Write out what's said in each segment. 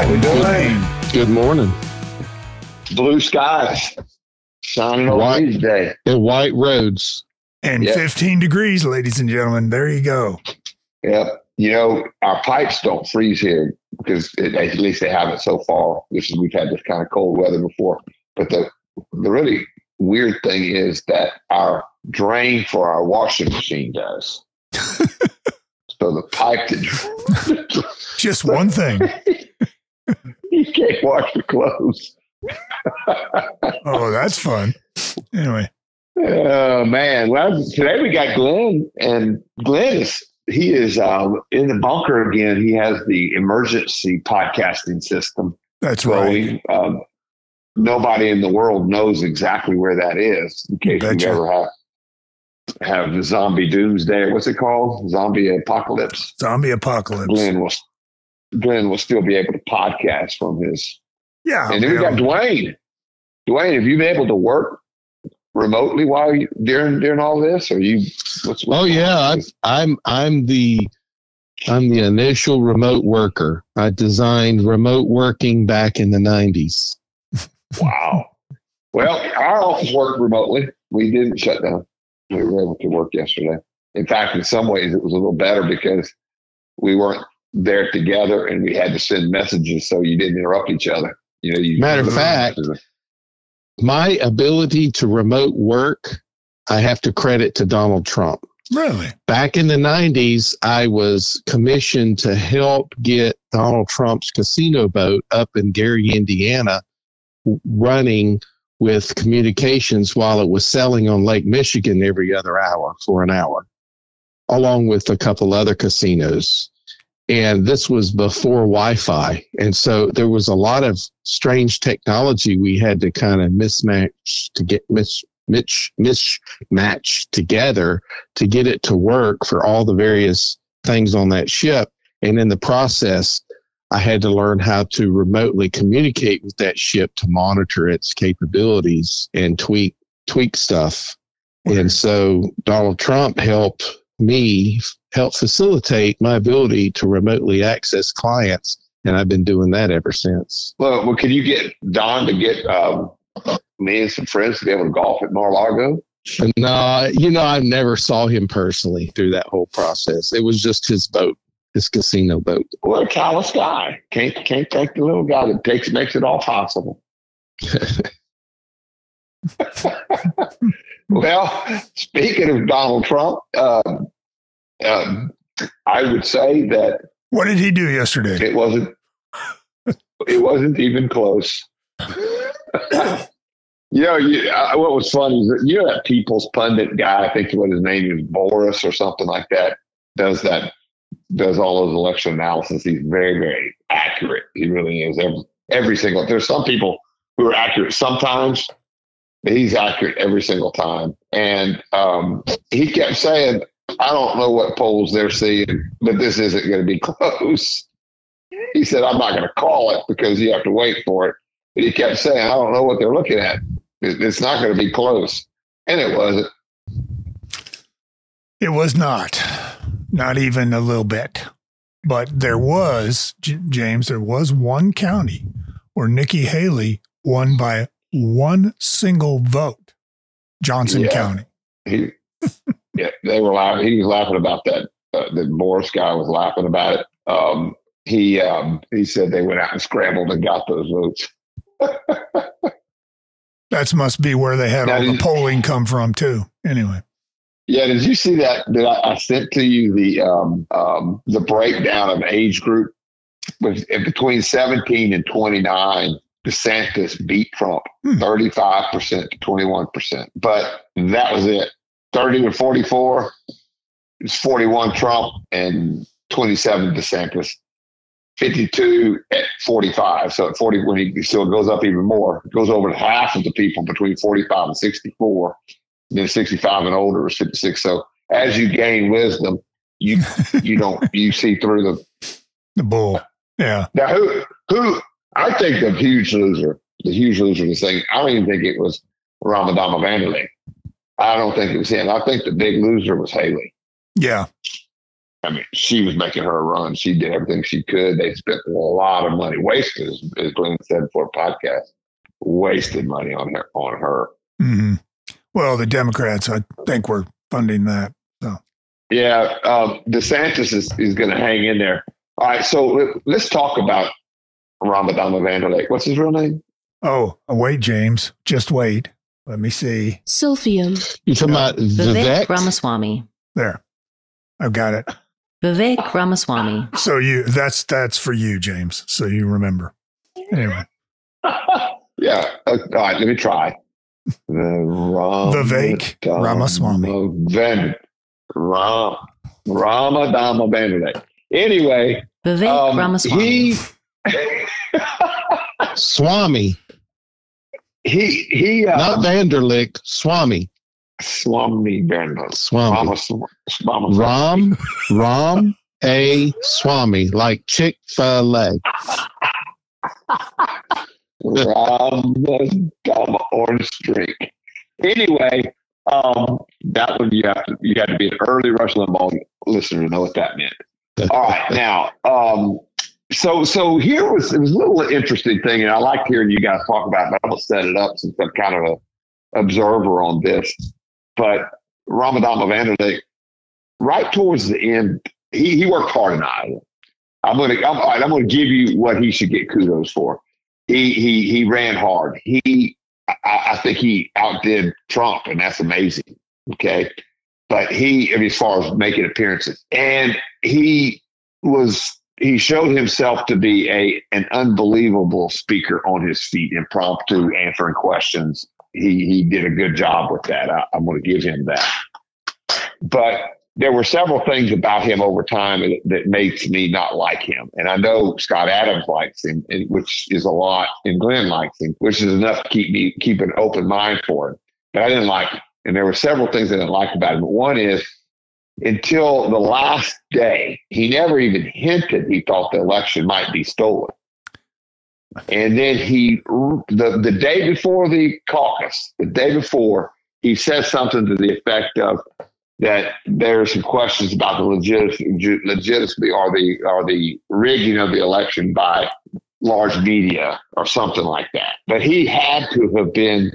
Good morning. Good morning. Blue skies shining over White- me today. And white roads. And Yeah. 15 degrees, ladies and gentlemen. There you go. Yep. You know, our pipes don't freeze here because it, at least they haven't so far. This is we've had this kind of cold weather before. But the the really weird thing is that our drain for our washing machine does. so the pipe that Just one thing. you can't wash the clothes. Oh, that's fun. Anyway, Oh man! Well, today we got Glenn, and Glenn is he is um, in the bunker again. He has the emergency podcasting system that's right. going. Um, nobody in the world knows exactly where that is. In case you ever have have the zombie doomsday. What's it called? Zombie apocalypse. Zombie apocalypse. Glenn will Glenn will still be able to podcast from his Yeah. and then we got Dwayne. Dwayne, have you been able to work remotely while you during during all this? Or you? What's, what's Oh yeah, I'm I'm I'm the I'm the initial remote worker. I designed remote working back in the nineties. wow. Well, our office worked remotely. We didn't shut down. We were able to work yesterday. In fact, in some ways, it was a little better because we weren't there together and we had to send messages so you didn't interrupt each other. You know, you Matter of mm-hmm. fact, My ability to remote work, I have to credit to Donald Trump. Really? Back in the nineties, I was commissioned to help get Donald Trump's casino boat up in Gary, Indiana, running with communications while it was selling on Lake Michigan every other hour for an hour, along with a couple other casinos. And this was before Wi Fi. And so there was a lot of strange technology we had to kind of mismatch to get mis, mitch, mismatch together to get it to work for all the various things on that ship. And in the process, I had to learn how to remotely communicate with that ship to monitor its capabilities and tweak tweak stuff. And so Donald Trump helped me help facilitate my ability to remotely access clients. And I've been doing that ever since. well, well, can you get Don to get um, me and some friends to be able to golf at Mar-a-Lago? No, you know, I never saw him personally through that whole process. It was just his boat, his casino boat. What a callous guy. Can't can't thank the little guy that takes makes it all possible. well, speaking of Donald Trump, um, um, I would say that What did he do yesterday? it wasn't it wasn't even close. you know, you, uh, what was funny is that you know that People's Pundit guy. I think what his name is, Boris or something like that. Does that does all those election analysis? He's very very accurate. He really is. Every every single. There's some people who are accurate sometimes. He's accurate every single time. And um, he kept saying, I don't know what polls they're seeing, but this isn't going to be close. He said, I'm not going to call it because you have to wait for it. But he kept saying, I don't know what they're looking at. It's not going to be close. And it wasn't. It was not. Not even a little bit. But there was, J- James, there was one county where Nikki Haley won by one single vote Johnson Yeah. County. He, yeah, they were laughing. He was laughing about that. Uh, the Morris guy was laughing about it. Um, he um, he said they went out and scrambled and got those votes. That must be where they had Now, all the polling come from, too. Anyway, Yeah, did you see that? That I, I sent to you the um, um, the breakdown of age group with between seventeen and twenty nine. DeSantis beat Trump Hmm. thirty five percent to twenty one percent, but that was it. Thirty to forty four, it's 41 Trump and 27 DeSantis. 52 at 45. So at 40, when he still goes up even more, it goes over half of the people between 45 and 64. And then 65 and older is 56. So as you gain wisdom, you you don't you see through the The bull. Yeah. now who who I think the huge loser, the huge loser of this thing, I don't even think it was Ramadama Vanderlei. I don't think it was him. I think the big loser was Haley. Yeah. I mean, she was making her a run. She did everything she could. They spent a lot of money, wasted, as, Glenn said for a podcast, wasted money on her. On her. hmm Well, the Democrats, I think, were funding that. So. Yeah, um, DeSantis is, is going to hang in there. All right, so let- let's talk about Ramadama Vanderlei. What's his real name? Oh, wait, James. Just wait. Let me see. Sulfium. You talking about Vivek Vivek? Ramaswamy. There. I've got it. Vivek Ramaswamy. So you that's that's for you, James. So you remember. Anyway. yeah. uh, all right, let me try. The Ram- Vivek Ramaswamy. Van, Ram, Ramadama Vanderlei. Anyway, Vivek um, Ramaswamy. he Swami, he he uh, not Vanderlick. Swami, Swami Vanderlei. Swami. Ramaswamy. Ram, Ram, A Swami, like Chick Fil A. Ramadama orange drink. Anyway, um, that one you have to you had to be an early Rush Limbaugh listener to know what that meant. All right, now, um, so so here was it was a little interesting thing, and I like hearing you guys talk about. it, But I'm gonna set it up since I'm kind of a observer on this. But Ramadama Vanderlei, right towards the end, he he worked hard in Iowa. I'm gonna I'm, I'm gonna give you what he should get kudos for. He he he ran hard. He I, I think he outdid Trump, and that's amazing. Okay, but he I mean, as far as making appearances, and he was he showed himself to be a an unbelievable speaker on his feet, impromptu answering questions. He he did a good job with that. I, I'm going to give him that. But there were several things about him over time that, that makes me not like him. And I know Scott Adams likes him, which is a lot, and Glenn likes him, which is enough to keep me keep an open mind for him. But I didn't like him. And there were several things I didn't like about him. One is until the last day, he never even hinted he thought the election might be stolen. And then he, the, the day before the caucus, the day before, he says something to the effect of that there are some questions about the legit, legitimacy or the or the rigging of the election by large media or something like that. But he had to have been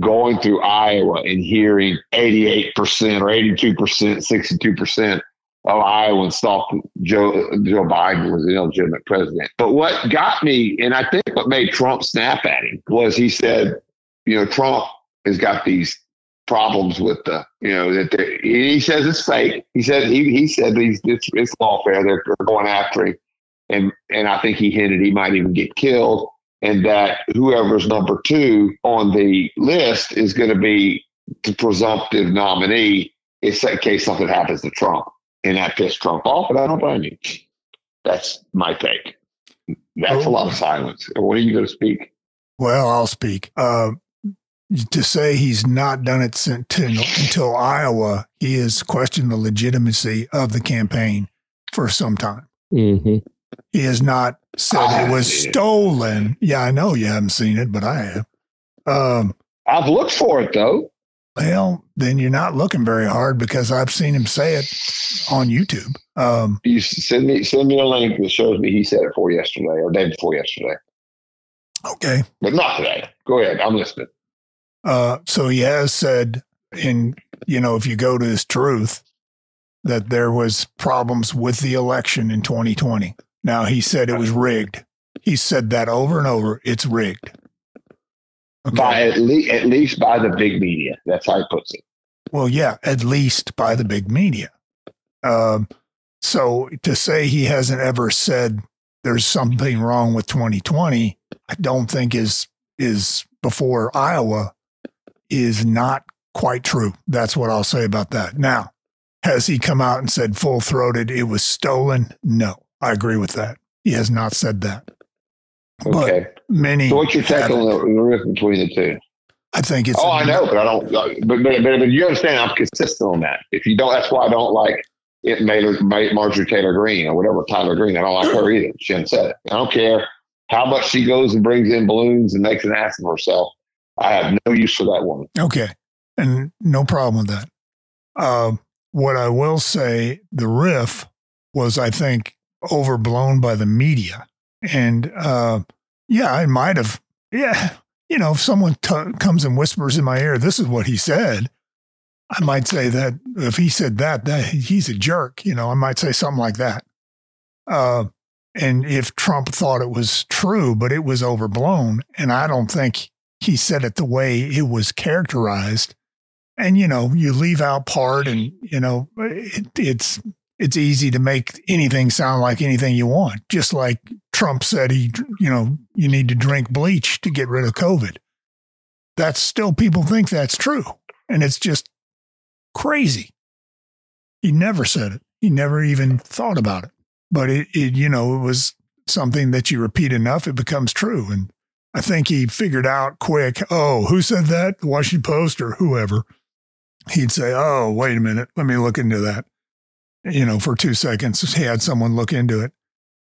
going through Iowa and hearing 88% or 82%, 62% of Iowans thought Joe, Joe Biden was an illegitimate president. But what got me, and I think what made Trump snap at him, was he said, you know, Trump has got these problems with the, you know, that he says it's fake. He said he he said these it's, it's lawfare. They're, they're going after him, and and I think he hinted he might even get killed, and that whoever's number two on the list is going to be the presumptive nominee in case something happens to Trump, and that pissed Trump off. And I don't blame you. That's my take. That's a lot of silence. When are you going to speak? Well, I'll speak. Uh, to say he's not done it since until, until Iowa, he has questioned the legitimacy of the campaign for some time. hmm He has not said I it was haven't it. stolen. Yeah, I know you haven't seen it, but I have. Um, I've looked for it though. well, then you're not looking very hard because I've seen him say it on YouTube. Um, You send me send me a link that shows me he said it for yesterday or day before yesterday, okay. but not today. Go ahead. I'm listening. Uh, so he has said in, you know, if you go to his truth, that there was problems with the election in 2020. Now he said it was rigged. He said that over and over. It's rigged. By at least at least by the big media. That's how he puts it. Well, yeah, at least by the big media. Um, so to say he hasn't ever said there's something wrong with 2020, I don't think is is before Iowa is not quite true. That's what I'll say about that. Now, Has he come out and said full throated it was stolen? No, I agree with that. He has not said that. Okay. But many. So what's your take on the, the rift between the two? I think it's. Oh, I know, but I don't. But, but, but, but you understand, I'm consistent on that. If you don't, that's why I don't like it. Made Marjorie Taylor Greene or whatever Tyler Green. I don't like her either. She hasn't said it. I don't care how much she goes and brings in balloons and makes an ass of herself. I have no use for that woman. Okay. And no problem with that. Uh, what I will say, the riff was, I think, overblown by the media. And uh, yeah, I might have, yeah, you know, if someone t- comes and whispers in my ear, this is what he said, I might say that if he said that, that he's a jerk. You know, I might say something like that. Uh, and if Trump thought it was true, but it was overblown, and I don't think he said it the way it was characterized. And you know, you leave out part, and you know, it, it's it's easy to make anything sound like anything you want. Just like Trump said, he you know, you need to drink bleach to get rid of COVID. That's still people think that's true, and it's just crazy. He never said it. He never even thought about it. But it, it you know, it was something that you repeat enough, it becomes true. And I think he figured out quick, oh, who said that? The Washington Post or whoever. He'd say, oh, wait a minute, let me look into that. You know, for two seconds, he had someone look into it.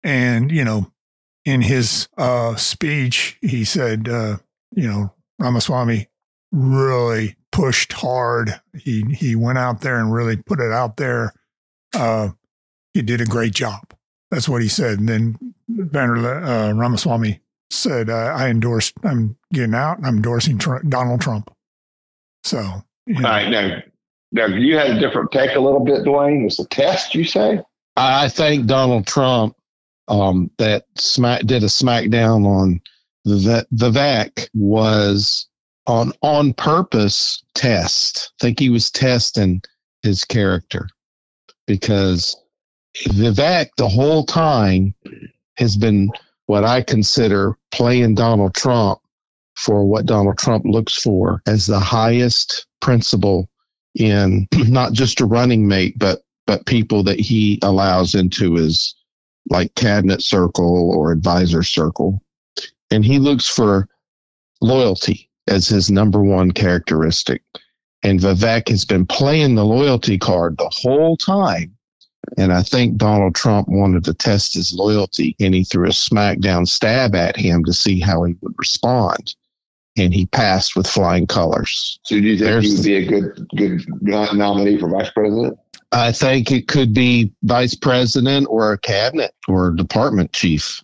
And, you know, in his uh, speech, he said, uh, you know, Ramaswamy really pushed hard. He he went out there and really put it out there. Uh, he did a great job. That's what he said. And then Vander, uh, Ramaswamy said, uh, "I endorsed. I'm getting out. I'm endorsing Tr- Donald Trump." So, you know, All right, now, you had a different take a little bit, Dwayne. It's a test, you say? I think Donald Trump um, that smack did a smackdown on the the VAC was on on purpose test. I think he was testing his character because Vivek the whole time has been what I consider playing Donald Trump for what Donald Trump looks for as the highest principle in not just a running mate, but but people that he allows into his like cabinet circle or advisor circle. And he looks for loyalty as his number one characteristic. And Vivek has been playing the loyalty card the whole time. And I think Donald Trump wanted to test his loyalty and he threw a smackdown stab at him to see how he would respond. And he passed with flying colors. So do you think There's he would be a good good nominee for vice president? I think it could be vice president or a cabinet or a department chief.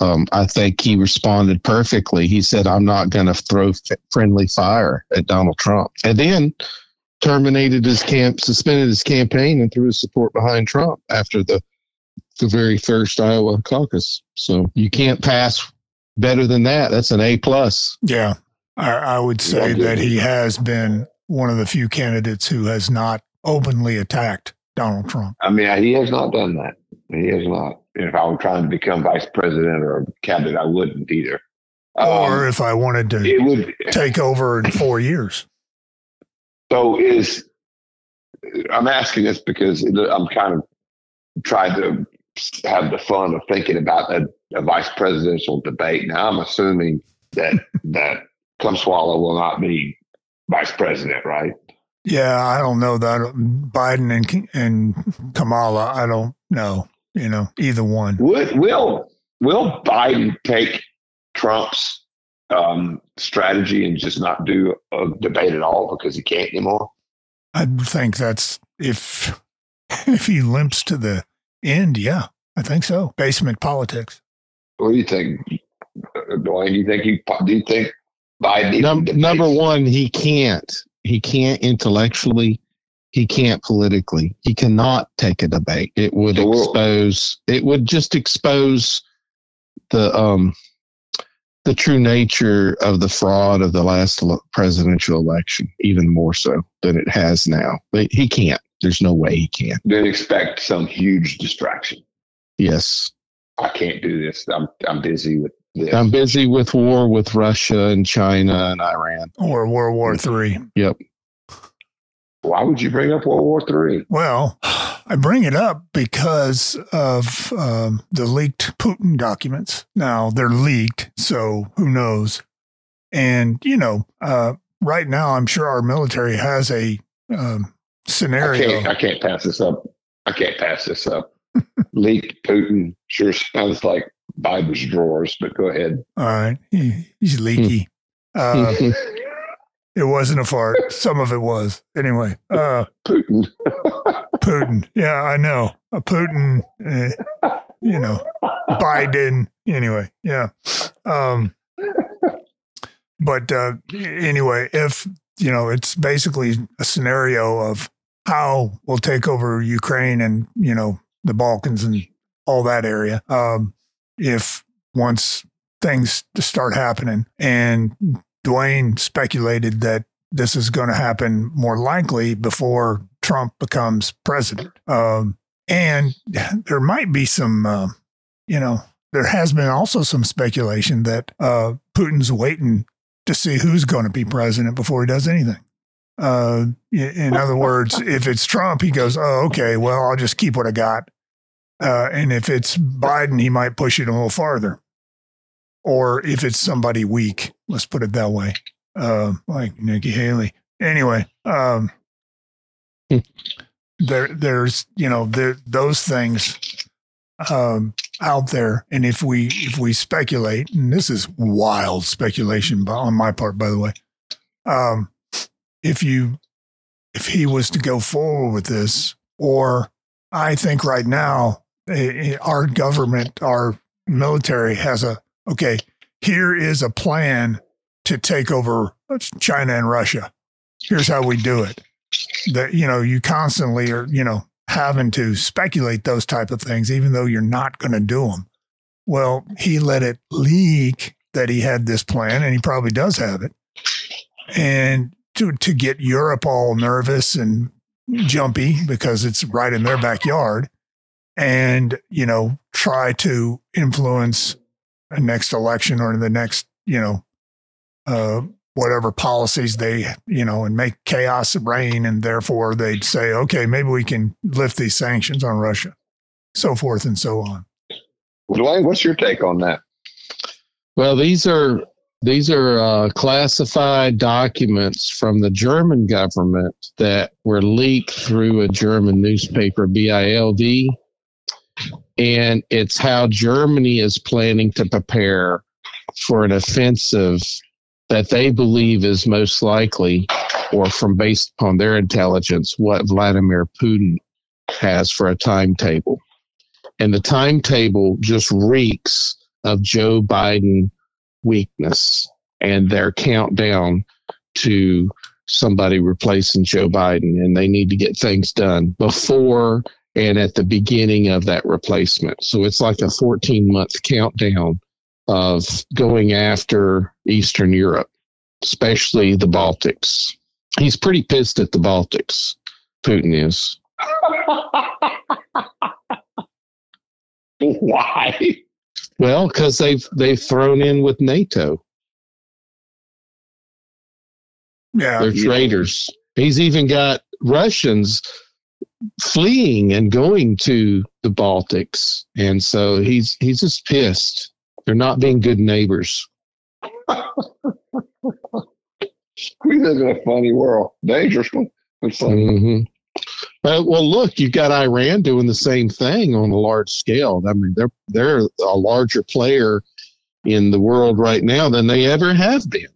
Um, I think he responded perfectly. He said, I'm not going to throw f- friendly fire at Donald Trump. And then terminated his camp, suspended his campaign, and threw his support behind Trump after the, the very first Iowa caucus. So you can't pass better than that. That's an A plus. yeah, I, I would say Yeah, that he has been one of the few candidates who has not openly attacked Donald Trump. I mean, he has not done that. He has not. And if I were trying to become vice president or cabinet, I wouldn't either. or Um, if I wanted to it would. take over in four years. So is I'm asking this because I'm kind of trying to have the fun of thinking about a, a vice presidential debate. Now I'm assuming that that Kumswala will not be vice president, right? Yeah, I don't know that Biden and and Kamala. I don't know. You know, either one. Would will will Biden take Trump's um, strategy and just not do a debate at all because he can't anymore? I think that's if if he limps to the end. Yeah, I think so. Basement politics. What do you think, uh, Dwayne? Do you think he? Do you think Biden? Num- number one, he can't. He can't intellectually. He can't politically. He cannot take a debate. It would So we'll- expose. It would just expose the um the true nature of the fraud of the last presidential election, even more so than it has now. But he can't. There's no way he can. Then expect some huge distraction. Yes, I can't do this. I'm I'm busy with this. I'm busy with war with Russia and China and Iran. Or World War Three. Yep. Why would you bring up World War Three? Well, I bring it up because of um, the leaked Putin documents. Now they're leaked, so who knows? And you know, uh, right now, I'm sure our military has a um, I scenario. can't. I can't pass this up. I can't pass this up. Leaked Putin sure sounds like Biden's drawers, but go ahead. All right, he, he's leaky. Uh, it wasn't a fart. Some of it was. Anyway, uh, Putin. Putin. Yeah, I know. A Putin, uh, you know, Biden. Anyway, yeah. Um, but uh, anyway, if, you know, it's basically a scenario of how we'll take over Ukraine and, you know, the Balkans and all that area. Um, if once things start happening and Dwayne speculated that this is going to happen more likely before Trump becomes president. Um, and there might be some, uh, you know, there has been also some speculation that uh, Putin's waiting to see who's going to be president before he does anything. Uh, in other words, if it's Trump, he goes, "Oh, okay, well, I'll just keep what I got." Uh, and if it's Biden, he might push it a little farther. Or if it's somebody weak, let's put it that way, uh, like Nikki Haley. Anyway, um, there, there's you know there those things um, out there, and if we if we speculate, and this is wild speculation on my part, by the way, um, if you if he was to go forward with this, or I think right now eh, eh, our government, our military has a okay. Here is a plan to take over China and Russia. Here's how we do it. That you know, you constantly are you know having to speculate those type of things, even though you're not going to do them. Well, he let it leak that he had this plan, and he probably does have it. And to to get Europe all nervous and jumpy because it's right in their backyard, and you know try to influence a next election or the next you know uh, whatever policies they you know and make chaos reign, and therefore they'd say, okay, maybe we can lift these sanctions on Russia, so forth and so on. Dwayne, what's your take on that? Well, these are these are uh, classified documents from the German government that were leaked through a German newspaper, BILD, and it's how Germany is planning to prepare for an offensive that they believe is most likely, or from based upon their intelligence, what Vladimir Putin has for a timetable. And the timetable just reeks of Joe Biden weakness and their countdown to somebody replacing Joe Biden. And they need to get things done before and at the beginning of that replacement. So it's like a 14 month countdown of going after Eastern Europe, especially the Baltics. He's pretty pissed at the Baltics, Putin is. Why? Well, because they've they've thrown in with NATO. Yeah, They're Yeah. traitors. He's even got Russians fleeing and going to the Baltics, and so he's he's just pissed. They're not being good neighbors. We live in a funny world, dangerous one. It's like, hmm Well, well, look, you've got Iran doing the same thing on a large scale. I mean, they're they're a larger player in the world right now than they ever have been,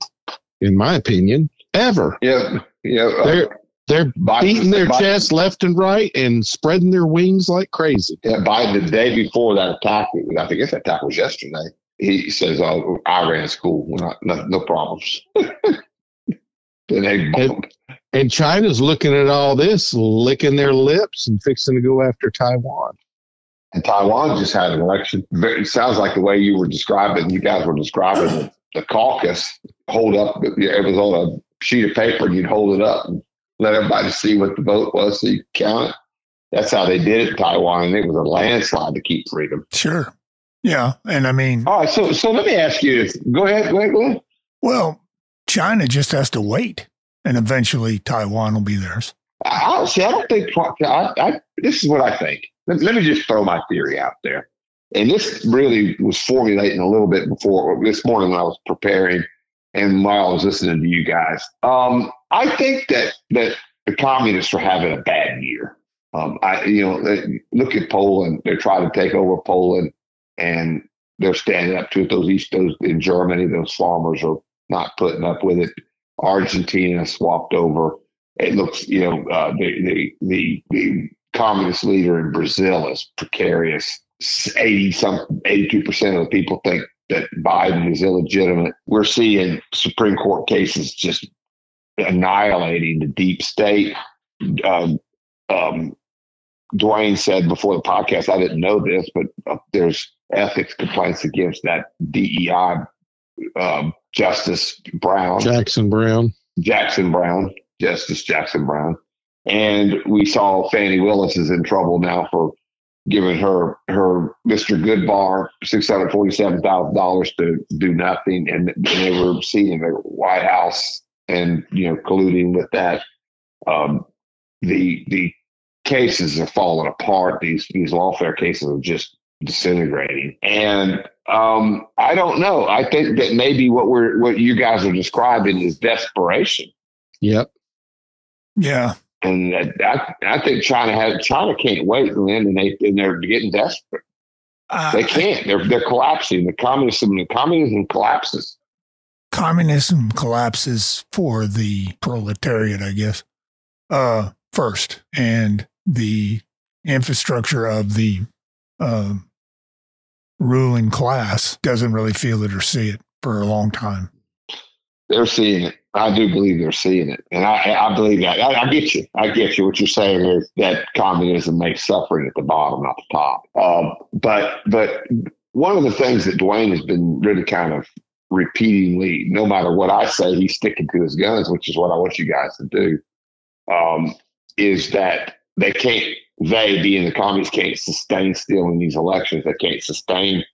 in my opinion, ever. yeah, yeah. uh, They're they're Biden- beating their Biden- chest left and right and spreading their wings like crazy. Yeah, Biden the day before that attack, I think that attack was yesterday. He says, "Oh, Iran's cool, We're not, no, no problems." then they bomb. And China's looking at all this, licking their lips and fixing to go after Taiwan. And Taiwan just had an election. It sounds like the way you were describing, you guys were describing the, the caucus. Hold up, it was on a sheet of paper, and you'd hold it up and let everybody see what the vote was, so you could count it. That's how they did it in Taiwan, and it was a landslide to keep freedom. sure. Yeah, and I mean, All right, so so let me ask you. This. Go ahead, go ahead, go ahead. well, China just has to wait, and eventually Taiwan will be theirs. I, see. I don't think. I, I, this is what I think. Let, let me just throw my theory out there. And this really was formulating a little bit before this morning when I was preparing and while I was listening to you guys. Um, I think that that the communists are having a bad year. Um, I, you know, look at Poland. They're trying to take over Poland, and they're standing up to it. Those East, those in Germany, those farmers are not putting up with it. Argentina swapped over. It looks, you know, uh, the, the the the communist leader in Brazil is precarious. Eighty some, eighty-two percent of the people think that Biden is illegitimate. We're seeing Supreme Court cases just annihilating the deep state. Um, um, Dwayne said before the podcast, I didn't know this, but uh, there's ethics complaints against that DEI um, Justice Brown, Jackson Brown, Jackson Brown, Justice Jackson Brown, and we saw Fani Willis is in trouble now for giving her her Mr. Goodbar six hundred forty seven thousand dollars to do nothing, and, and they were seeing the White House and you know colluding with that. Um, the the cases are falling apart. These these lawfare cases are just disintegrating, and um, I don't know. I think that maybe what we're what you guys are describing is desperation. Yep. Yeah. And I, I think China has China can't wait, man, and they and they're getting desperate. Uh, they can't. They're they're collapsing. The communism the communism collapses. Communism collapses for the proletariat, I guess. Uh, first, and the infrastructure of the uh, ruling class doesn't really feel it or see it for a long time. They're seeing it. I do believe they're seeing it, and I, I believe that. I, I, get you. I get you. What you're saying is that communism makes suffering at the bottom, not the top. Um, but but one of the things that Dwayne has been really kind of repeatedly, no matter what I say, he's sticking to his guns, which is what I want you guys to do. Um, is that they can't, they being the communists, can't sustain stealing these elections. They can't sustain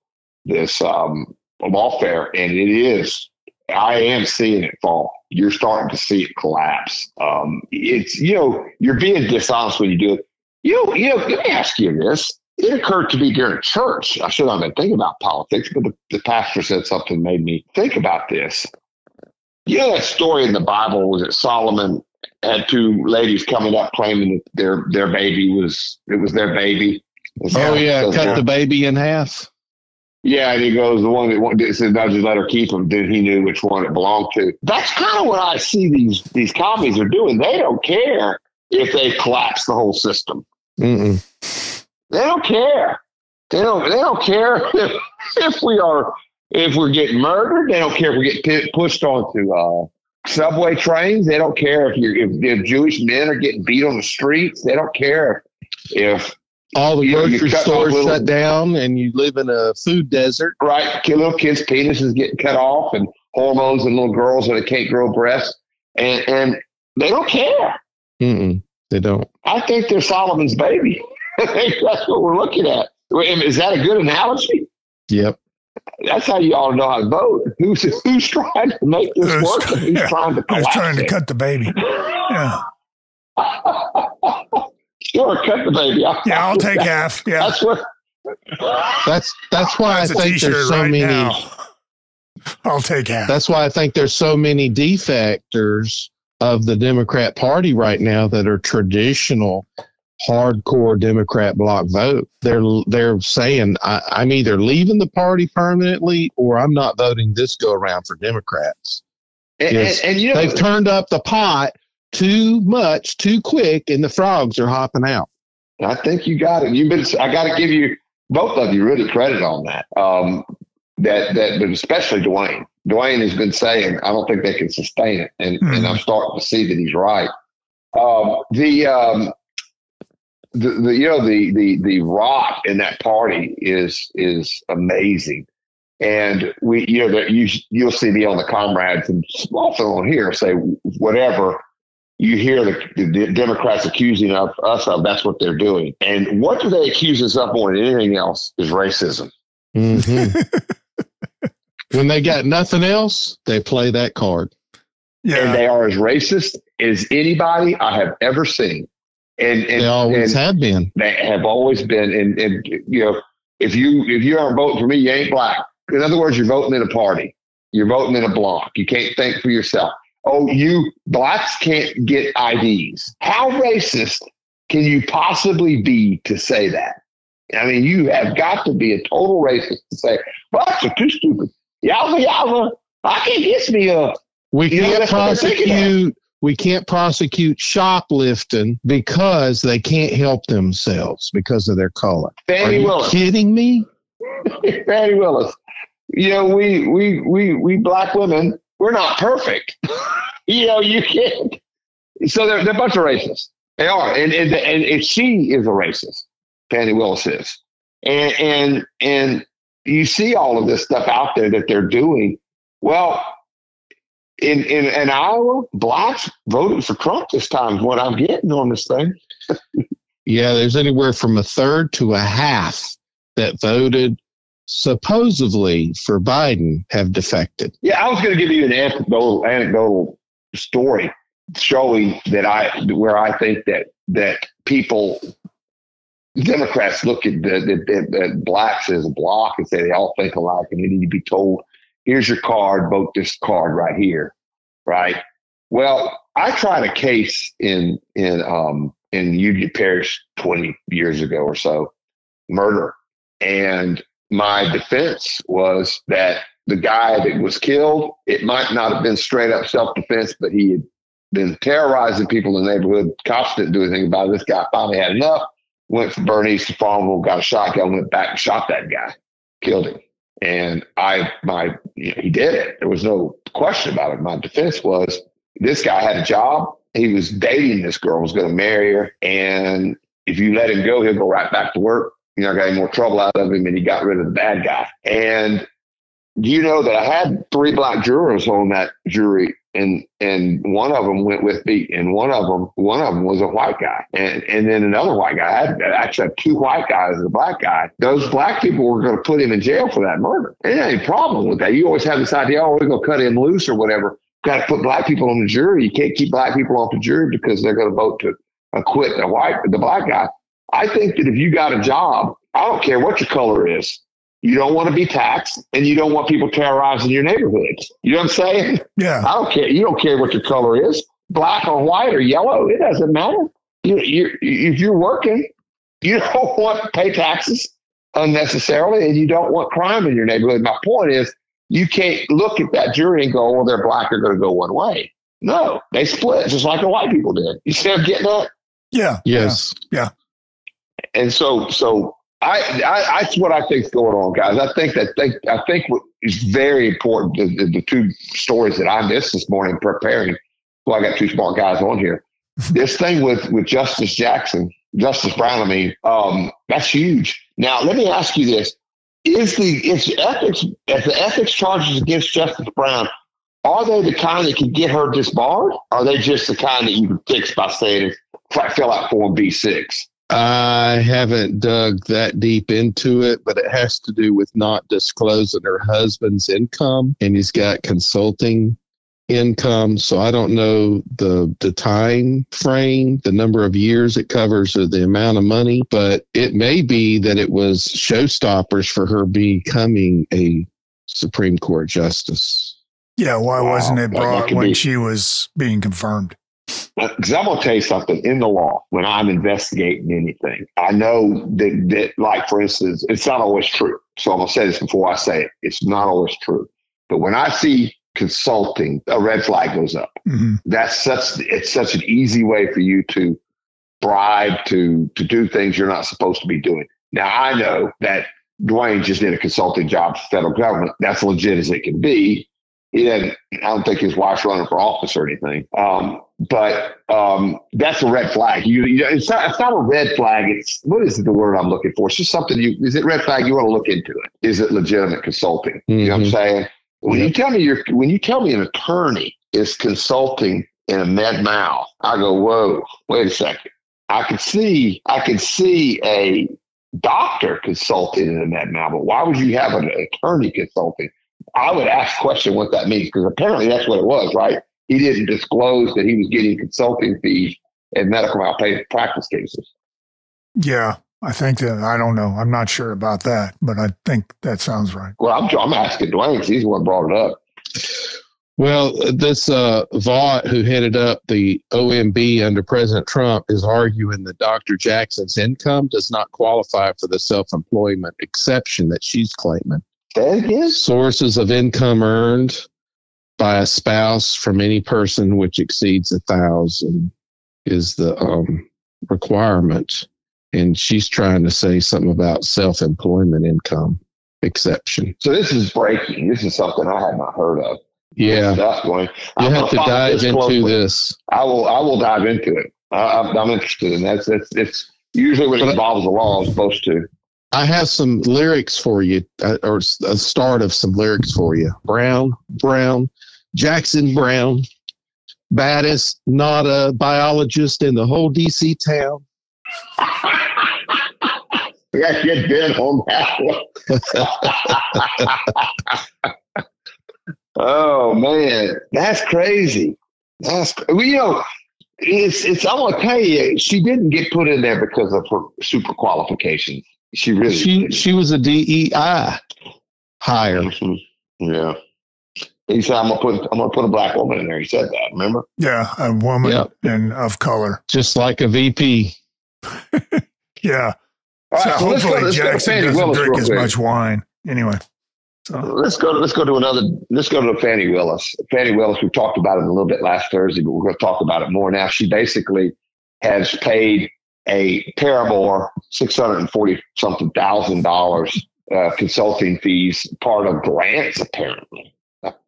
this um, lawfare, and it is I am seeing it fall. You're starting to see it collapse. Um, it's you know you're being dishonest when you do it. You know, you know. Let me ask you this. It occurred to me during church. I should have been thinking about politics, but the, the pastor said something made me think about this. You know that story in the Bible was that Solomon had two ladies coming up claiming that their their baby was it was their baby. Oh yeah, cut the baby in half. Yeah, and he goes, the one that wanted, said, "No, just let her keep him." Then he knew which one it belonged to. That's kind of what I see these these commies are doing. They don't care if they collapse the whole system. Mm-mm. They don't care. They don't. They don't care if, if we are if we're getting murdered. They don't care if we get p- pushed onto uh, subway trains. They don't care if you if, if Jewish men are getting beat on the streets. They don't care if all the grocery stores little, shut down and you live in a food desert. Right. Little kids' penises getting cut off and hormones and little girls that can't grow breasts. And, and they don't care. Mm-mm, they don't. I think they're Solomon's baby. That's what we're looking at. Is that a good analogy? Yep. That's how you all know how to vote. Who's who's trying to make this who's, work? Who's yeah, trying to who's trying to cut the baby? Yeah. Sure, cut the baby. I'll, yeah, I'll take half. Yeah, that's what. That's that's why that's I think there's so right many. Now. I'll take half. That's why I think there's so many defectors of the Democrat Party right now that are traditional hardcore Democrat block vote. They're they're saying I, am either leaving the party permanently or I'm not voting this go around for Democrats. And, and, and you know, they've turned up the pot too much, too quick, and the frogs are hopping out. I think you got it. You've been. I got to give you both of you really credit on that. Um, that that, but especially Dwayne. Dwayne has been saying, I don't think they can sustain it, and mm-hmm. and I'm starting to see that he's right. Um, the um, the, the you know the the the rot in that party is is amazing. And we, you know, that you you'll see me on the comrades and often on here say whatever you hear the, the, Democrats accusing of us of that's what they're doing. And what do they accuse us of more than anything else is racism. Mm-hmm. when they got nothing else, they play that card. Yeah. And they are as racist as anybody I have ever seen. And, and They always and have been. they have always been. And, and you know, if you if you aren't voting for me, you ain't black. In other words, you're voting in a party. You're voting in a block. You can't think for yourself. Oh, you blacks can't get IDs. How racist can you possibly be to say that? I mean, you have got to be a total racist to say blacks are too stupid. Yowza yowza. I can't get me up. We You can't that's what they're thinking of. prosecute. We can't prosecute shoplifting because they can't help themselves because of their color. Are you Willis. kidding me? Fani Willis. You know, we we we we black women, we're not perfect. you know, you can't. So they're, they're a bunch of racists. They are, and and, and and she is a racist. Fani Willis is, and and and you see all of this stuff out there that they're doing. Well, in in, in Iowa, blacks voted for Trump this time. is What I'm getting on this thing. Yeah, there's anywhere from a third to a half that voted supposedly for Biden have defected. Yeah, I was going to give you an anecdotal anecdotal story showing that I where I think that that people Democrats look at the, the, the, the blacks as a block and say they all think alike and they need to be told, here's your card, vote this card right here, right? Well, I tried a case in in um, in Union Parish 20 years ago or so, murder, and my defense was that the guy that was killed, it might not have been straight up self defense, but he had been terrorizing people in the neighborhood. Cops didn't do anything about it. This guy finally had enough, went from Bernice to Farmerville, got a shotgun, went back and shot that guy, killed him. And I, my, you know, he did it. There was no question about it. My defense was this guy had a job. He was dating this girl, was going to marry her. And if you let him go, he'll go right back to work. You're not getting more trouble out of him. And he got rid of the bad guy. And do you know that I had three black jurors on that jury, and and one of them went with me, and one of them one of them was a white guy, and and then another white guy. I had I actually had two white guys and a black guy. Those black people were going to put him in jail for that murder. There ain't any problem with that. You always have this idea, oh, we're going to cut him loose or whatever. Got to put black people on the jury. You can't keep black people off the jury because they're going to vote to acquit the white the black guy. I think that if you got a job, I don't care what your color is. You don't want to be taxed and you don't want people terrorizing your neighborhoods. You know what I'm saying? Yeah. I don't care. You don't care what your color is, black or white or yellow. It doesn't matter. You, you, if you're working, you don't want to pay taxes unnecessarily and you don't want crime in your neighborhood. My point is, you can't look at that jury and go, well, they're black, they're going to go one way. No, they split just like the white people did. You see I'm getting at? Yeah. Yes. Yeah. And so so I, I that's what I think is going on, guys. I think that think I think what is very important. The, the, the two stories that I missed this morning preparing. Well, I got two smart guys on here. this thing with with Justice Jackson, Justice Brown. I mean, um, that's huge. Now, let me ask you this: Is the is the ethics if the ethics charges against Justice Brown? Are they the kind that can get her disbarred? Or are they just the kind that you can fix by saying fill out Form B six? I haven't dug that deep into it, but it has to do with not disclosing her husband's income, and he's got consulting income. So I don't know the the time frame, the number of years it covers, or the amount of money. But it may be that it was showstoppers for her becoming a Supreme Court justice. Yeah. Why Wow. wasn't it That- that brought when be- she was being confirmed? Because I'm gonna tell you something. In the law, when I'm investigating anything, I know that, that, like for instance, it's not always true. So I'm gonna say this before I say it. It's not always true. But when I see consulting, a red flag goes up. hmm That's such it's such an easy way for you to bribe to to do things you're not supposed to be doing. Now I know that Dwayne just did a consulting job for the federal government. That's legit as it can be. He didn't, I don't think his wife's running for office or anything. Um, but um, that's a red flag. You, you, it's not, it's not a red flag. It's what is the word I'm looking for? It's just something you is it red flag? You want to look into it. Is it legitimate consulting? You know what I'm Mhm. saying? When you tell me you're when you tell me an attorney is consulting in a med mal, I go, whoa, wait a second. I can see I can see a doctor consulting in a med mal, but why would you have an attorney consulting? I would ask the question what that means because apparently that's what it was, right? he didn't disclose that he was getting consulting fees in medical malpractice cases. Yeah, I think that I don't know. I'm not sure about that, but I think that sounds right. Well, I'm, I'm asking Dwayne because he's the one brought it up. Well, this uh, Vought, who headed up the OMB under President Trump, is arguing that Dr. Jackson's income does not qualify for the self employment exception that she's claiming. Say it again? Sources of income earned by a spouse from any person which exceeds a thousand is the um, requirement. And she's trying to say something about self employment income exception. So this is breaking. This is something I had not heard of. Yeah. That's going. You have to dive into closely. this. I will. I will dive into it. I, I'm, I'm interested in that. It's, it's, it's usually when it involves the law, I'm supposed to. I have some lyrics for you, uh, or a start of some lyrics for you. Brown, Brown, Jackson Brown, baddest, not a biologist in the whole DC town. We got to get Ben on that oh man, that's crazy. That's well, you know, it's it's. I'm gonna tell you, she didn't get put in there because of her super qualifications. She really. She she was a DEI hire. Mhm. Yeah. He said, "I'm gonna put I'm gonna put a black woman in there." He said that. Remember? Yeah, a woman Yep. and of color. just like a VP. Yeah. All so right, so let's go, hopefully let's go to Jackson doesn't Willis drink as much wine. Anyway. So Let's go. Let's go to another. Let's go to Fani Willis. Fani Willis. We talked about it a little bit last Thursday, but we're going to talk about it more now. She basically has paid a paramour six hundred and forty something thousand dollars uh, consulting fees, part of grants. Apparently,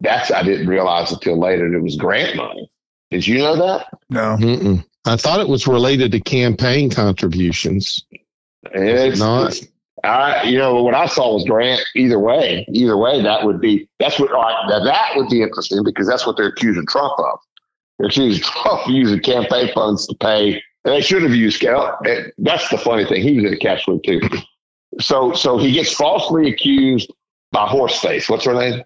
that's I didn't realize until later that it was grant money. Did you know that? no. Mm-mm. I thought it was related to campaign contributions. It's not? it's- I, you know, what I saw was grant. Either way, either way, that would be that's what all right, now that would be interesting because that's what they're accusing Trump of. They're accusing Trump of using campaign funds to pay. And they should have used. Cal- That's the funny thing. He was in a catch with too. So, so he gets falsely accused by Horseface. What's her name?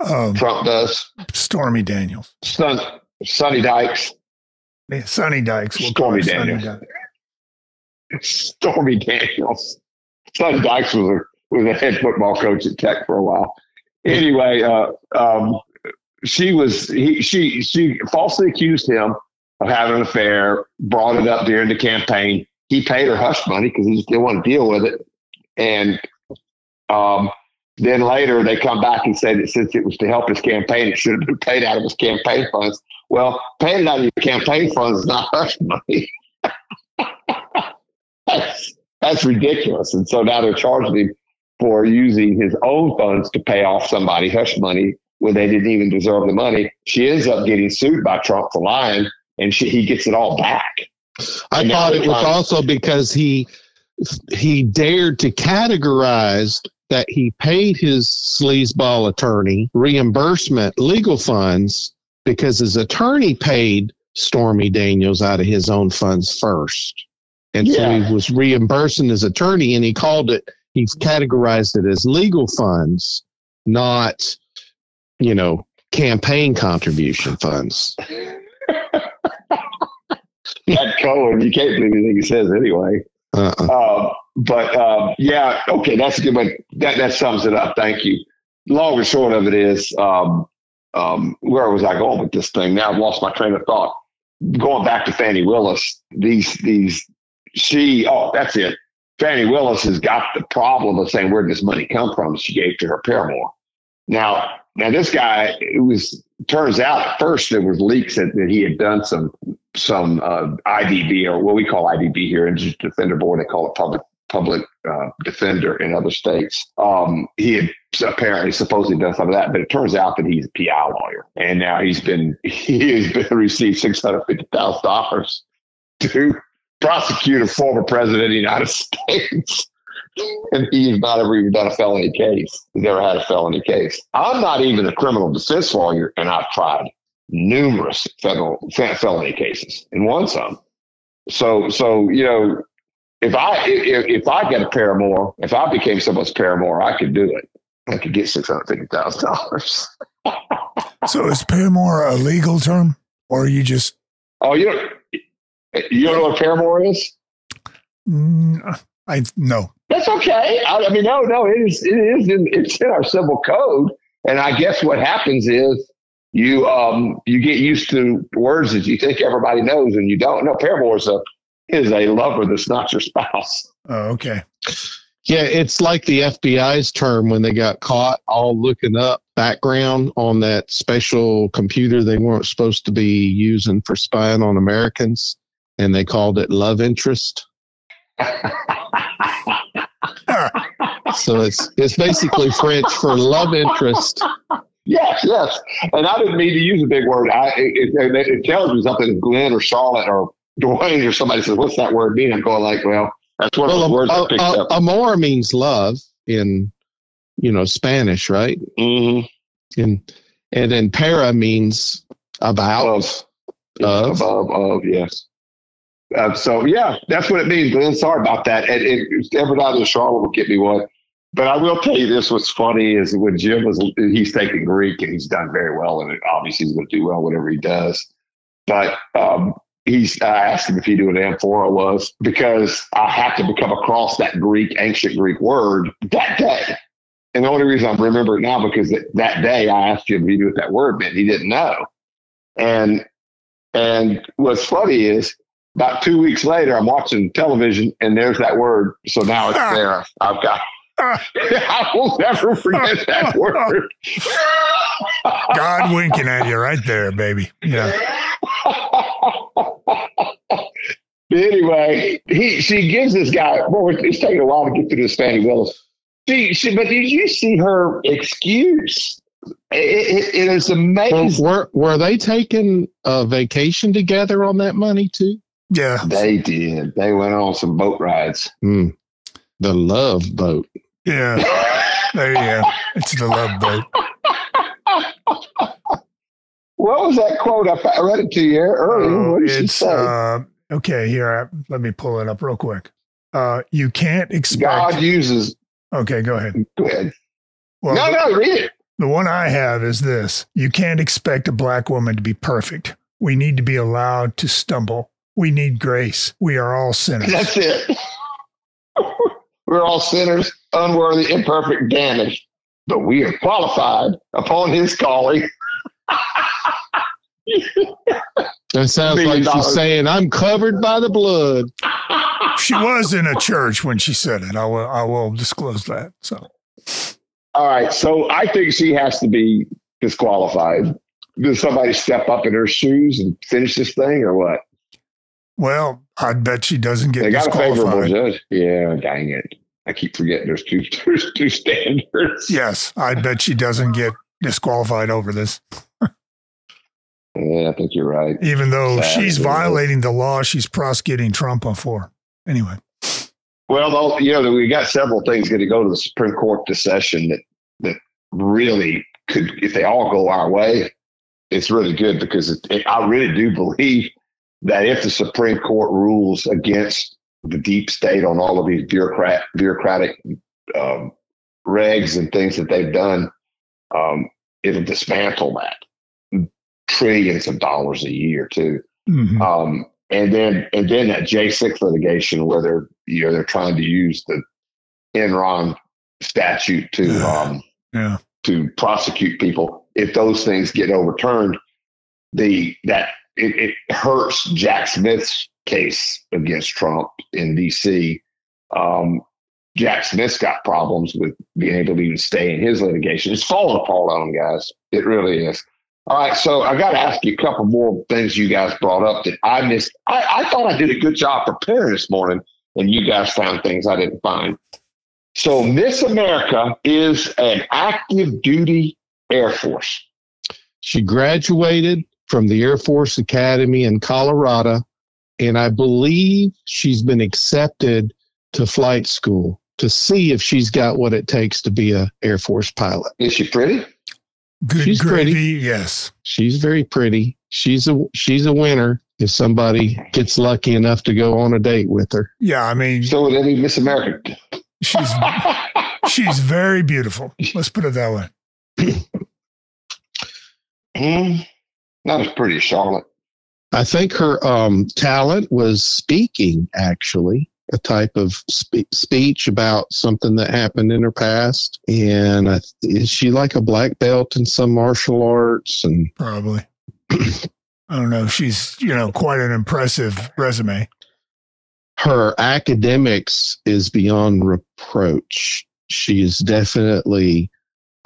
Um, Trump does. Stormy Daniels. Son, Sonny Dykes. Yeah, Sonny Dykes. We'll Stormy her Sonny Daniels. Dykes. Stormy Daniels. Sonny Dykes was a was a head football coach at Tech for a while. Anyway, uh, um, she was he she she falsely accused him of having an affair. Brought it up during the campaign. He paid her hush money because he just didn't want to deal with it. And um, then later they come back and say that since it was to help his campaign, it should have been paid out of his campaign funds. Well, paying it out of your campaign funds is not hush money. that's, that's ridiculous. And so now they're charging him for using his own funds to pay off somebody hush money when they didn't even deserve the money. She ends up getting sued by Trump for lying, and she, he gets it all back. I And thought it was also because he he dared to categorize that he paid his sleazeball attorney reimbursement legal funds because his attorney paid Stormy Daniels out of his own funds first. And so he was reimbursing his attorney and he called it, he's categorized it as legal funds, not, you know, campaign contribution funds. That Cohen, you can't believe anything he says anyway. Uh-uh. Um, but um, yeah, okay, that's a good one. That that sums it up. Thank you. Long and short of it is, um, um, where was I going with this thing? Now I've lost my train of thought. Going back to Fani Willis, these these she oh that's it. Fani Willis has got the problem of saying where did this money come from? She gave to her paramour. Now now this guy it was turns out first there was leaks that, that he had done some some uh, IDB or what we call IDB here, Indigent Defender Board. They call it public public uh, defender in other states. Um, he had apparently supposedly done some of that, but it turns out that he's a PI lawyer, and now he's been he has been received six hundred fifty thousand dollars to prosecute a former president of the United States. And he's not ever even done a felony case. He's never had a felony case. I'm not even a criminal defense lawyer, and I've tried numerous federal fe- felony cases and won some. So, so you know, if I if, if I get a paramour, if I became someone's paramour, I could do it. I could get six hundred fifty thousand dollars. So is paramour a legal term, or are you just? Oh, you don't you don't know what paramour is? Mm, I no. That's okay. I, I mean, no, no, it is. It is. In, it's in our civil code, and I guess what happens is you um you get used to words that you think everybody knows, and you don't. No, paramour is a is a lover that's not your spouse. Oh, okay. Yeah, it's like the FBI's term when they got caught all looking up background on that special computer they weren't supposed to be using for spying on Americans, and they called it love interest. So it's it's basically French for love interest. Yes, yes. And I didn't mean to use a big word. I, it, it, it tells me something. If Glenn or Charlotte or Dwayne or somebody says, "What's that word mean?" I'm going like, "Well, that's one of the Well, words I a, picked a, up." amor means love in you know Spanish, right? hmm And and then para means about Of, of. of, of, yes. Uh, so yeah, that's what it means, Glenn. Sorry about that. And it, every night in Charlotte will get me one. But I will tell you this: what's funny is when Jim was he's taking Greek and he's done very well and. Obviously, he's going to do well whatever he does. But um, he's I asked him if he knew what amphora was because I happened to come across that Greek ancient Greek word that day. And the only reason I remember it now because that, that day I asked him if he knew what that word meant. He didn't know. And and what's funny is about two weeks later, I'm watching television and there's that word. So now it's ah. there. I've got. Ah. I will never forget that ah. word. God winking at you right there, baby. Yeah. Anyway, he she gives this guy. Well, it's taking a while to get through this Fani Willis. She, she, but did you see her excuse? It, it, it is Well, amazing. were were they taking a vacation together on that money too? Yeah. They did. They went on some boat rides. Hmm. The love boat. Yeah. There you go. It's the love boat. What was that quote? I, I read it to you earlier. Oh, what did she it's say? uh, okay. Here, I, let me pull it up real quick. Uh, you can't expect. God uses. okay, go ahead. Go ahead. Well, no, no, read it. the one I have is this: you can't expect a black woman to be perfect. We need to be allowed to stumble. We need grace. We are all sinners. That's it. We're all sinners, unworthy, imperfect, damaged, but we are qualified upon His calling. That sounds Million like she's saying, "I'm covered by the blood." she was in a church when she said it. I will. I will disclose that. So All right, so I think she has to be disqualified. Does somebody step up in her shoes and finish this thing, or what? Well, I'd bet she doesn't get They got a favorable disqualified. judge. Yeah, dang it. I keep forgetting there's two there's two standards. Yes, I'd bet she doesn't get disqualified over this, Yeah, I think you're right. even though Sad, she's violating the law she's prosecuting Trump for. Anyway, Well, you know, we got several things going to go to the Supreme Court this session that that really could, if they all go our way, it's really good because it, it, I really do believe that if the Supreme Court rules against the deep state on all of these bureaucrat bureaucratic um, regs and things that they've done, um, it'll dismantle that trillions of dollars a year too. Mhm. Um, and then and then that J six litigation where they're you know they're trying to use the Enron statute to um, yeah, to prosecute people. If those things get overturned, the that it, it hurts Jack Smith's case against Trump in D.C. Um, Jack Smith's got problems with being able to even stay in his litigation. It's falling apart on him, guys. It really is. All right, so I got to ask you a couple more things you guys brought up that I missed. I, I thought I did a good job preparing this morning, and you guys found things I didn't find. So, Miss America is an active duty Air Force. She graduated from the Air Force Academy in Colorado, and I believe she's been accepted to flight school to see if she's got what it takes to be a Air Force pilot. Is she pretty? good She's gravy. pretty. Yes, She's very pretty. She's a she's a winner if somebody gets lucky enough to go on a date with her. yeah. I mean, So would any Miss America? she's she's very beautiful. Let's put it that way. Mm, not as pretty as Charlotte. I think her um, talent was speaking, actually, a type of spe- speech about something that happened in her past. And I, is she like a black belt in some martial arts? And Probably. I don't know. She's, you know, quite an impressive resume. her academics is beyond reproach. She is definitely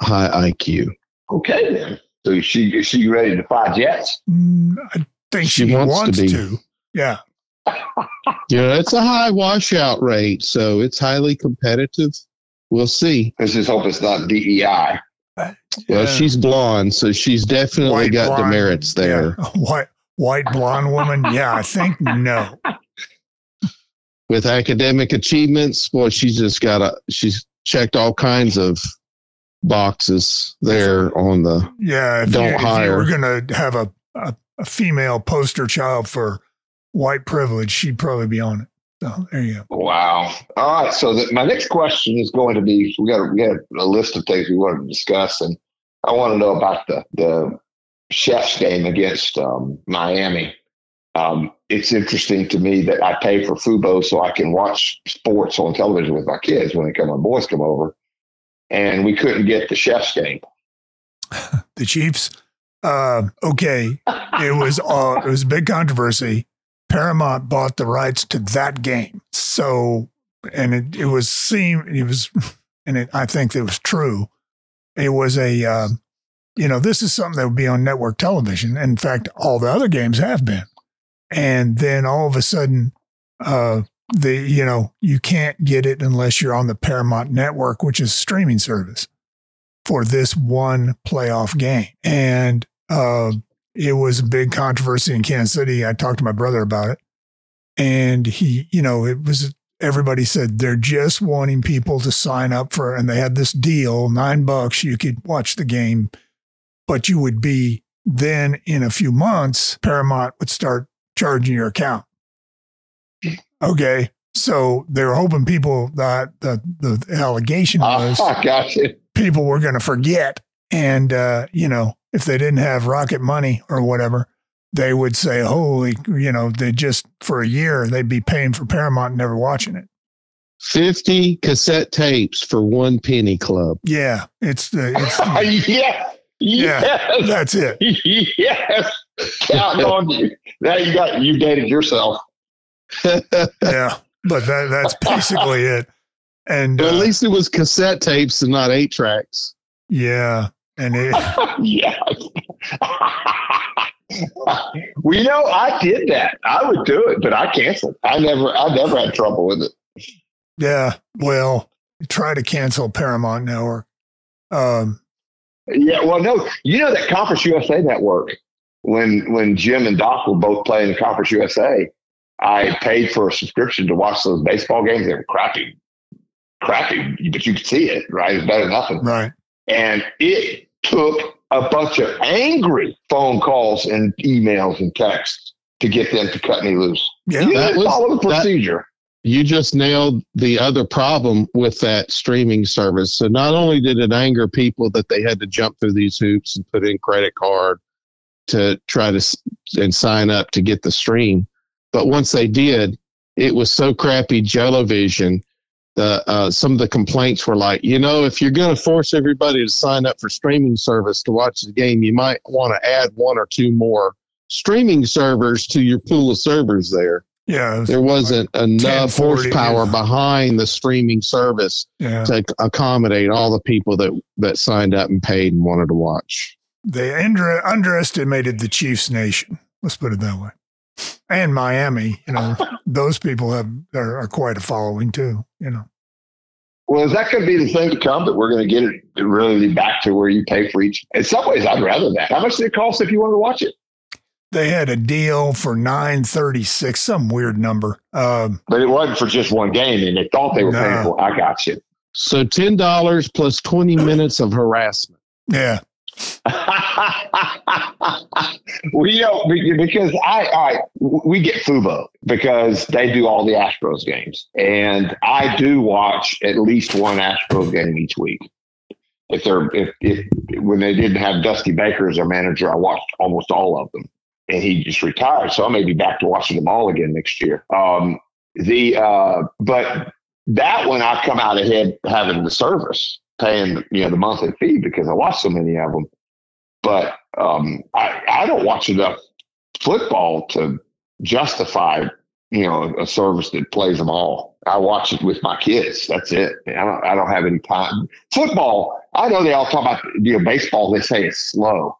high IQ. Okay then. So is she is she ready to fly jets? Mm, I think she, She wants, wants to, to. Yeah. Yeah, it's a high washout rate, so it's highly competitive. We'll see. Let's just hope it's not DEI. Well, she's blonde, so she's definitely White got blonde. demerits there. Yeah. White, white blonde woman. Yeah, I think no. With academic achievements, well, she's just got a she's checked all kinds of boxes there on the Yeah. If, Don't you, if you hire. were going to have a, a, a female poster child for white privilege, she'd probably be on it. So there you go. Wow. All right. So the, my next question is going to be: we got we got a list of things we wanted to discuss, and I want to know about the the Chefs game against um, Miami. Um, it's interesting to me that I pay for Fubo so I can watch sports on television with my kids when they come, my boys come over, and we couldn't get the Chefs game. The Chiefs. Uh, okay. It was it was a big controversy. Paramount bought the rights to that game. So, and it, it was seem it was, and it, I think it was true. It was a, uh, you know, this is something that would be on network television. In fact, all the other games have been. And then all of a sudden, uh, the you know you can't get it unless you're on the Paramount network, which is streaming service for this one playoff game. And uh, it was a big controversy in Kansas City. I talked to my brother about it. And he, you know, it was everybody said they're just wanting people to sign up for, and they had this deal nine bucks. You could watch the game, but you would be then in a few months, Paramount would start charging your account. Okay. So they were hoping people that the, the allegation was Oh, gosh. people were going to forget. And, uh, you know, if they didn't have rocket money or whatever, they would say, holy, you know, they just for a year, they'd be paying for Paramount and never watching it. fifty cassette tapes for one penny club. Yeah. It's the, it's the yeah. Yeah. That's it. yes. Counting on you. Now you got you dated yourself. Yeah. But that, that's basically it. And But at uh, least it was cassette tapes and not eight tracks. yeah. And it, yes. well, you know, I did that. I would do it, but I canceled. I never, I never had trouble with it. yeah. Well, try to cancel Paramount Network. Um, Yeah, well, no, you know that Conference USA network. When when Jim and Doc were both playing in Conference USA, I paid for a subscription to watch those baseball games. They were crappy, crappy, but you could see it. Right, it's better than nothing. right. And it took a bunch of angry phone calls and emails and texts to get them to cut me loose. Yeah. you that was- follow the that- procedure. You just nailed the other problem with that streaming service. So not only did it anger people that they had to jump through these hoops and put in credit card to try to and sign up to get the stream, but once they did, it was so crappy Jellovision. The uh, some of the complaints were like, you know, if you're going to force everybody to sign up for streaming service to watch the game, you might want to add one or two more streaming servers to your pool of servers there Yeah. was- there wasn't enough 1040, horsepower yeah. behind the streaming service yeah. to accommodate all the people that that signed up and paid and wanted to watch. They under, underestimated the Chiefs nation. Let's put it that way. And Miami, you know, those people have are, are quite a following too. You know, Well, is that going to be the thing to come that we're going to get it really back to where you pay for each? In some ways, I'd rather that. How much did it cost if you wanted to watch it? they had a deal for nine thirty six, some weird number. Um, But it wasn't for just one game, and they thought they were paying for. I got you. So ten dollars plus twenty minutes of harassment. yeah, we be- because I, I we get Fubo because they do all the Astros games, and I do watch at least one Astros game each week. if they're if, if when they didn't have Dusty Baker as their manager, I watched almost all of them, and he just retired. So I may be back to watching them all again next year. Um, the uh, but that one I come out ahead having the service, paying you know the monthly fee because I watched so many of them. But um, I I don't watch enough football to justify you know a service that plays them all. I watch it with my kids. That's it. I don't I don't have any time. Football. I know they all talk about you know baseball. They say it's slow.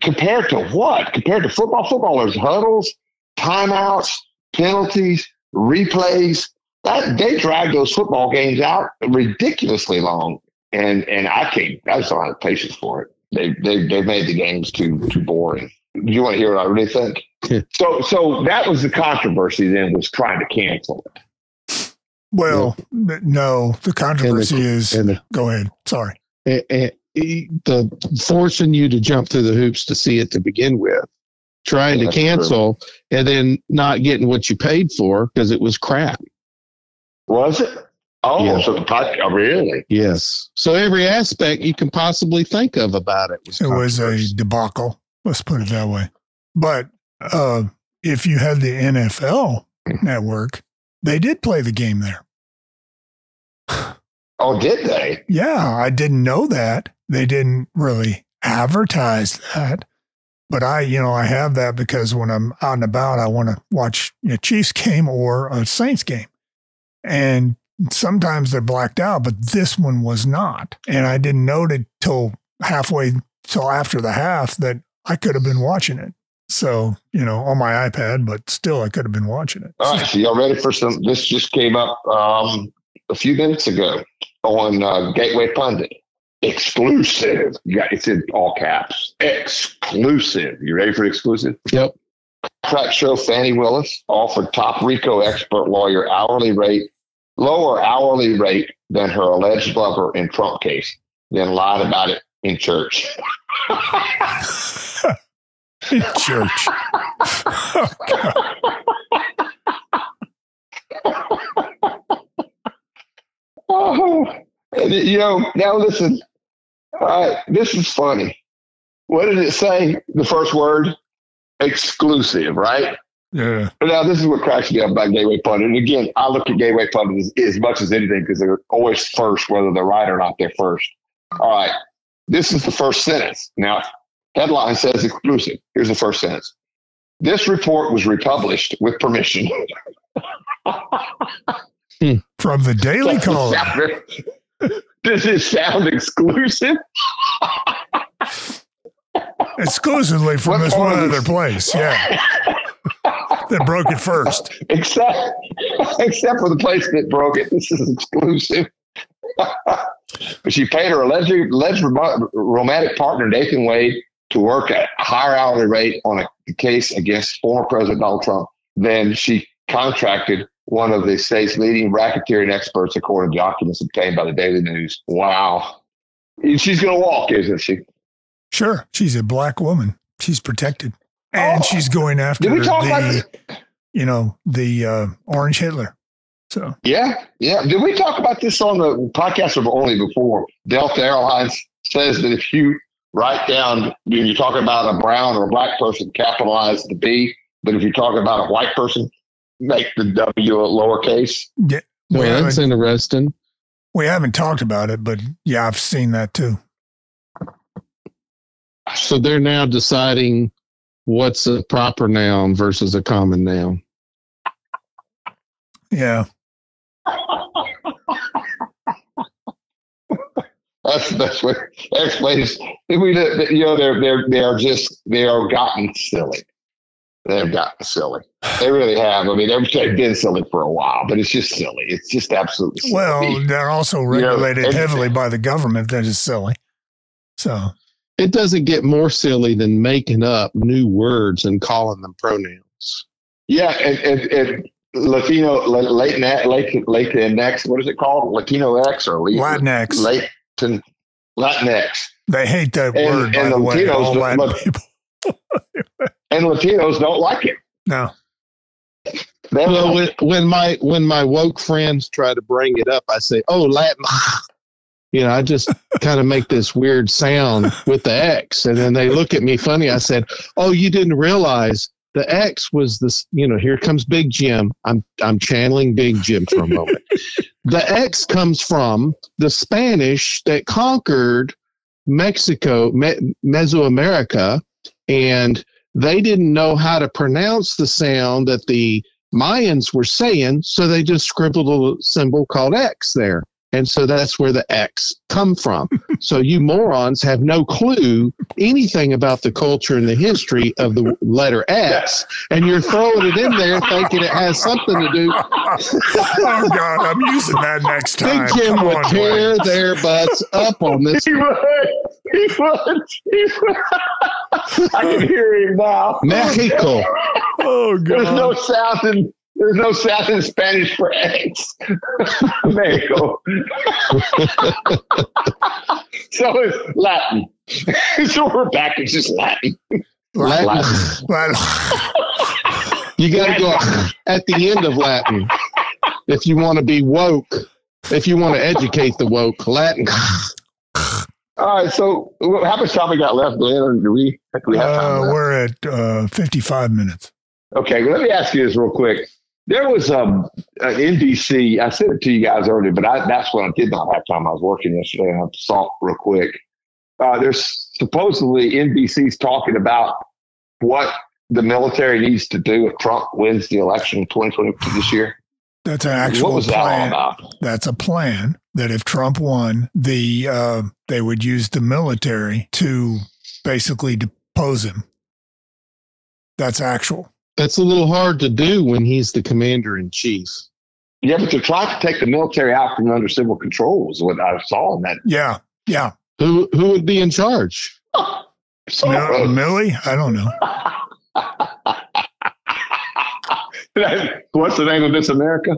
Compared to what? Compared to football, football there's huddles, timeouts, penalties, replays. That they drag those football games out ridiculously long, and and I can't. I just don't have the patience for it. They they they made the games too too boring. Do you want to hear what I really think? so so that was the controversy. Then was trying to cancel it. Well, n- no, the controversy is. The, Go ahead. Sorry. and, and the forcing you to jump through the hoops to see it to begin with, trying Yeah, to that's true. cancel, and then not getting what you paid for because it was crap. Was it? Oh, Yeah. so the podcast really? Yes. So every aspect you can possibly think of about it was It was a debacle. Let's put it that way. But uh, if you had the NFL network, they did play the game there. Oh, did they? Yeah, I didn't know that. They didn't really advertise that. But I, you know, I have that because when I'm out and about, I want to watch a Chiefs game or a Saints game. And sometimes they're blacked out, but this one was not. And I didn't know it till halfway, till after the half that I could have been watching it. So, you know, on my iPad, but still I could have been watching it. All right, so y'all ready for some? This just came up um, a few minutes ago on uh, Gateway Pundit. Exclusive. You got, it's in all caps. Exclusive. You ready for exclusive? Yep. Crack show Fani Willis offered top RICO expert lawyer hourly rate, lower hourly rate than her alleged lover in Trump case, then lied about it in church. in Church. Oh, it- oh, you know, now listen. All right, this is funny. What did it say? The first word, exclusive, right? Yeah. But Now this is what cracks me up about Gateway Pundit. And again, I look at Gateway Pundit as, as much as anything because they're always first, whether they're right or not. They're first. All right, this is the first sentence. Now, headline says exclusive. Here's the first sentence. This report was republished with permission. Hmm. From the Daily Does it Caller. sound- Does it sound exclusive? exclusively from What this one other place. Yeah. that broke it first. except except for the place that broke it. This is exclusive. but she paid her alleged, alleged romantic partner Nathan Wade to work at a higher hourly rate on a case against former President Donald Trump than she contracted one of the state's leading racketeering experts, according to documents obtained by the Daily News. Wow. She's going to walk, isn't she? Sure. She's a black woman. She's protected. And Oh. she's going after Did we talk about the, this? you know, the uh, orange Hitler. So Yeah, yeah. Did we talk about this on the podcast or only before? Delta Airlines says that if you write down, when you're talking about a brown or a black person, capitalize the B, but if you're talking about a white person, make the W a lowercase. yeah, we, Well, that's interesting. we haven't talked about it, but yeah, I've seen that too. So they're now deciding what's a proper noun versus a common noun. Yeah. That's that's. That explains. We, you know, they're they're they are just they are gotten silly. They've gotten silly. They really have. I mean, they've been silly for a while, but it's just silly. It's just absolutely silly. Well, they're also know, regulated everything- heavily by the government. That is silly. So It doesn't get more silly than making up new words and calling them pronouns. Yeah, and, and, and Latino, La- Latin, Latin, Latin X, what is it called? Latino X or La- Latinx, Latin, Latinx. they hate that And- word, by and the the way. Latinos All don't Latin look- people. And Latinos don't like it. No. Well, when, when my when my woke friends try to bring it up, I say, "Oh, Latin." you know, I just kind of make this weird sound with the X. And then they look at me funny. I said, Oh, you didn't realize the X was this, you know, here comes Big Jim. I'm I'm channeling Big Jim for a moment. the X comes from the Spanish that conquered Mexico, Me- Mesoamerica, and they didn't know how to pronounce the sound that the Mayans were saying, so they just scribbled a symbol called X there. And so that's where the X come from. so you morons have no clue anything about the culture and the history of the letter X, and you're throwing it in there thinking it has something to do. oh God, I'm using that next time. Big Jim Come would on, tear Wayne. their butts up on this. He would. He would. He would. I can hear him now. Mexico. Oh God. There's no sound in there's no sound in Spanish for X. Mexico. so it's Latin. so we're back. It's just Latin. Latin. Well, You got to go at the end of Latin if you want to be woke. If you want to educate the woke, Latin. All right. So how much time we got left, Glenn? Do we, do we have time uh, left? we're at uh, 55 minutes. Okay, well, let me ask you this real quick. There was um, an NBC. I said it to you guys earlier, but I, that's when I did not have time. I was working yesterday, and I saw it real quick. Uh, there's supposedly NBC's talking about what the military needs to do if Trump wins the election in 2020 this year. That's an actual what was that all plan. about? That's a plan that if Trump won, the uh, they would use the military to basically depose him. That's actual. That's a little hard to do when he's the commander in chief. Yeah, but they're trying to take the military out from under civil control. Is what I saw in that. Yeah, yeah. Who who would be in charge? So, Mil- Milley, I don't know. what's the name of Miss America?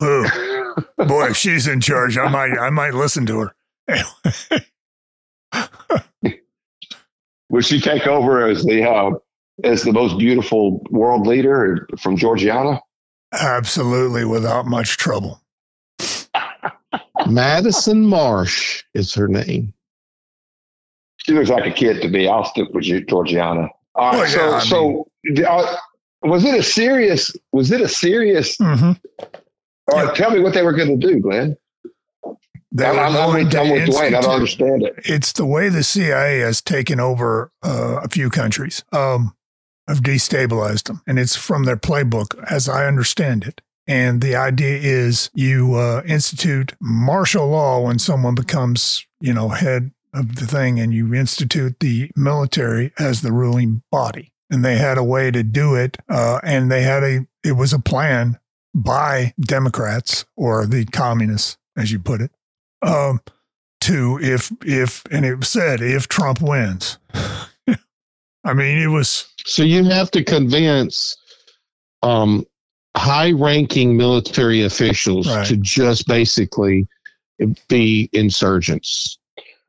Oh, boy, if she's in charge, I might, I might listen to her. Would she take over as the uh, as the most beautiful world leader from Georgiana? Absolutely, without much trouble. Madison Marsh is her name. She looks like a kid to me. I'll stick with you, Georgiana. All right. Well, yeah, so, so uh, was it a serious? Was it a serious? hmm Or tell me what they were going to do, Glenn. They I'm, were I'm, I'm with, to I'm with Dwayne. I don't understand it. it's the way the CIA has taken over uh, a few countries, um, have destabilized them, and it's from their playbook, as I understand it. And the idea is you uh, institute martial law when someone becomes, you know, head of the thing, and you institute the military as the ruling body. And they had a way to do it, uh, and they had a. It was a plan by Democrats or the communists, as you put it, um, to if if and it said if Trump wins. I mean, it was So you have to convince um, high-ranking military officials Right. to just basically be insurgents.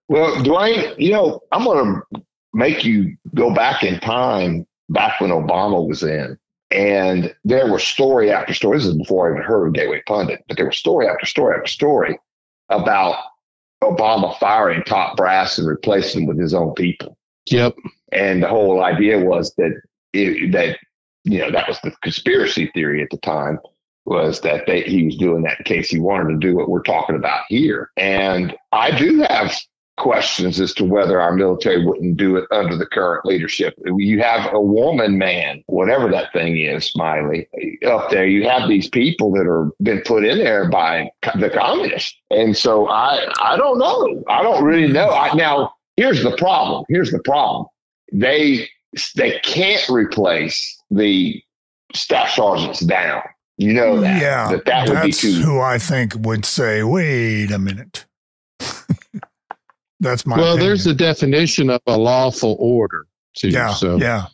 Well, Dwayne, you know, I'm going to make you go back in time, back when Obama was in, and there were story after story. This is before I even heard of Gateway Pundit, but there was story after story after story about Obama firing top brass and replacing them with his own people. Yep. And the whole idea was that it, that you know that was the conspiracy theory at the time was that they, he was doing that in case he wanted to do what we're talking about here. And I do have questions as to whether our military wouldn't do it under the current leadership. You have a woman, man, whatever that thing is, Smiley, up there. You have these people that are been put in there by the communists, and so I I don't know. I don't really know. I, now here's the problem. Here's the problem. They they can't replace the staff sergeants down. You know that. yeah. that that would be that's too. who I think would say, "Wait a minute." that's my. well, opinion. there's a definition of a lawful order too. yeah, so yeah.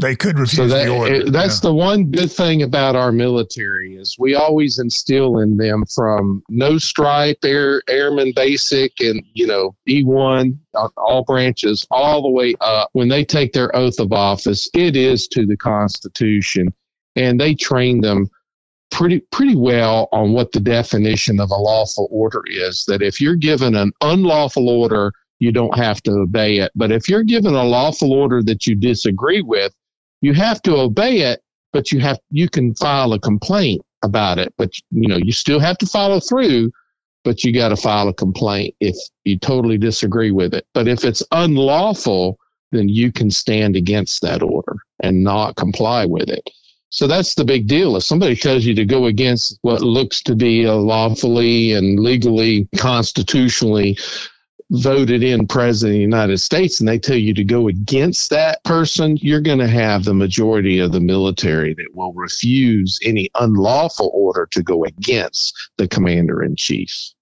They could refuse so that the order. it- that's the one good thing about our military is we always instill in them from no stripe air airman basic and you know e1 uh, all branches all the way up when they take their oath of office it is to the constitution and they train them pretty pretty well on what the definition of a lawful order is. That if you're given an unlawful order, you don't have to obey it. But if you're given a lawful order that you disagree with, you have to obey it. But you have you can file a complaint about it. But you know you still have to follow through. But you got to file a complaint if you totally disagree with it. But if it's unlawful, then you can stand against that order and not comply with it. So that's the big deal. If somebody tells you to go against what looks to be a lawfully and legally, constitutionally voted in president of the United States and they tell you to go against that person, you're going to have the majority of the military that will refuse any unlawful order to go against the commander in chief.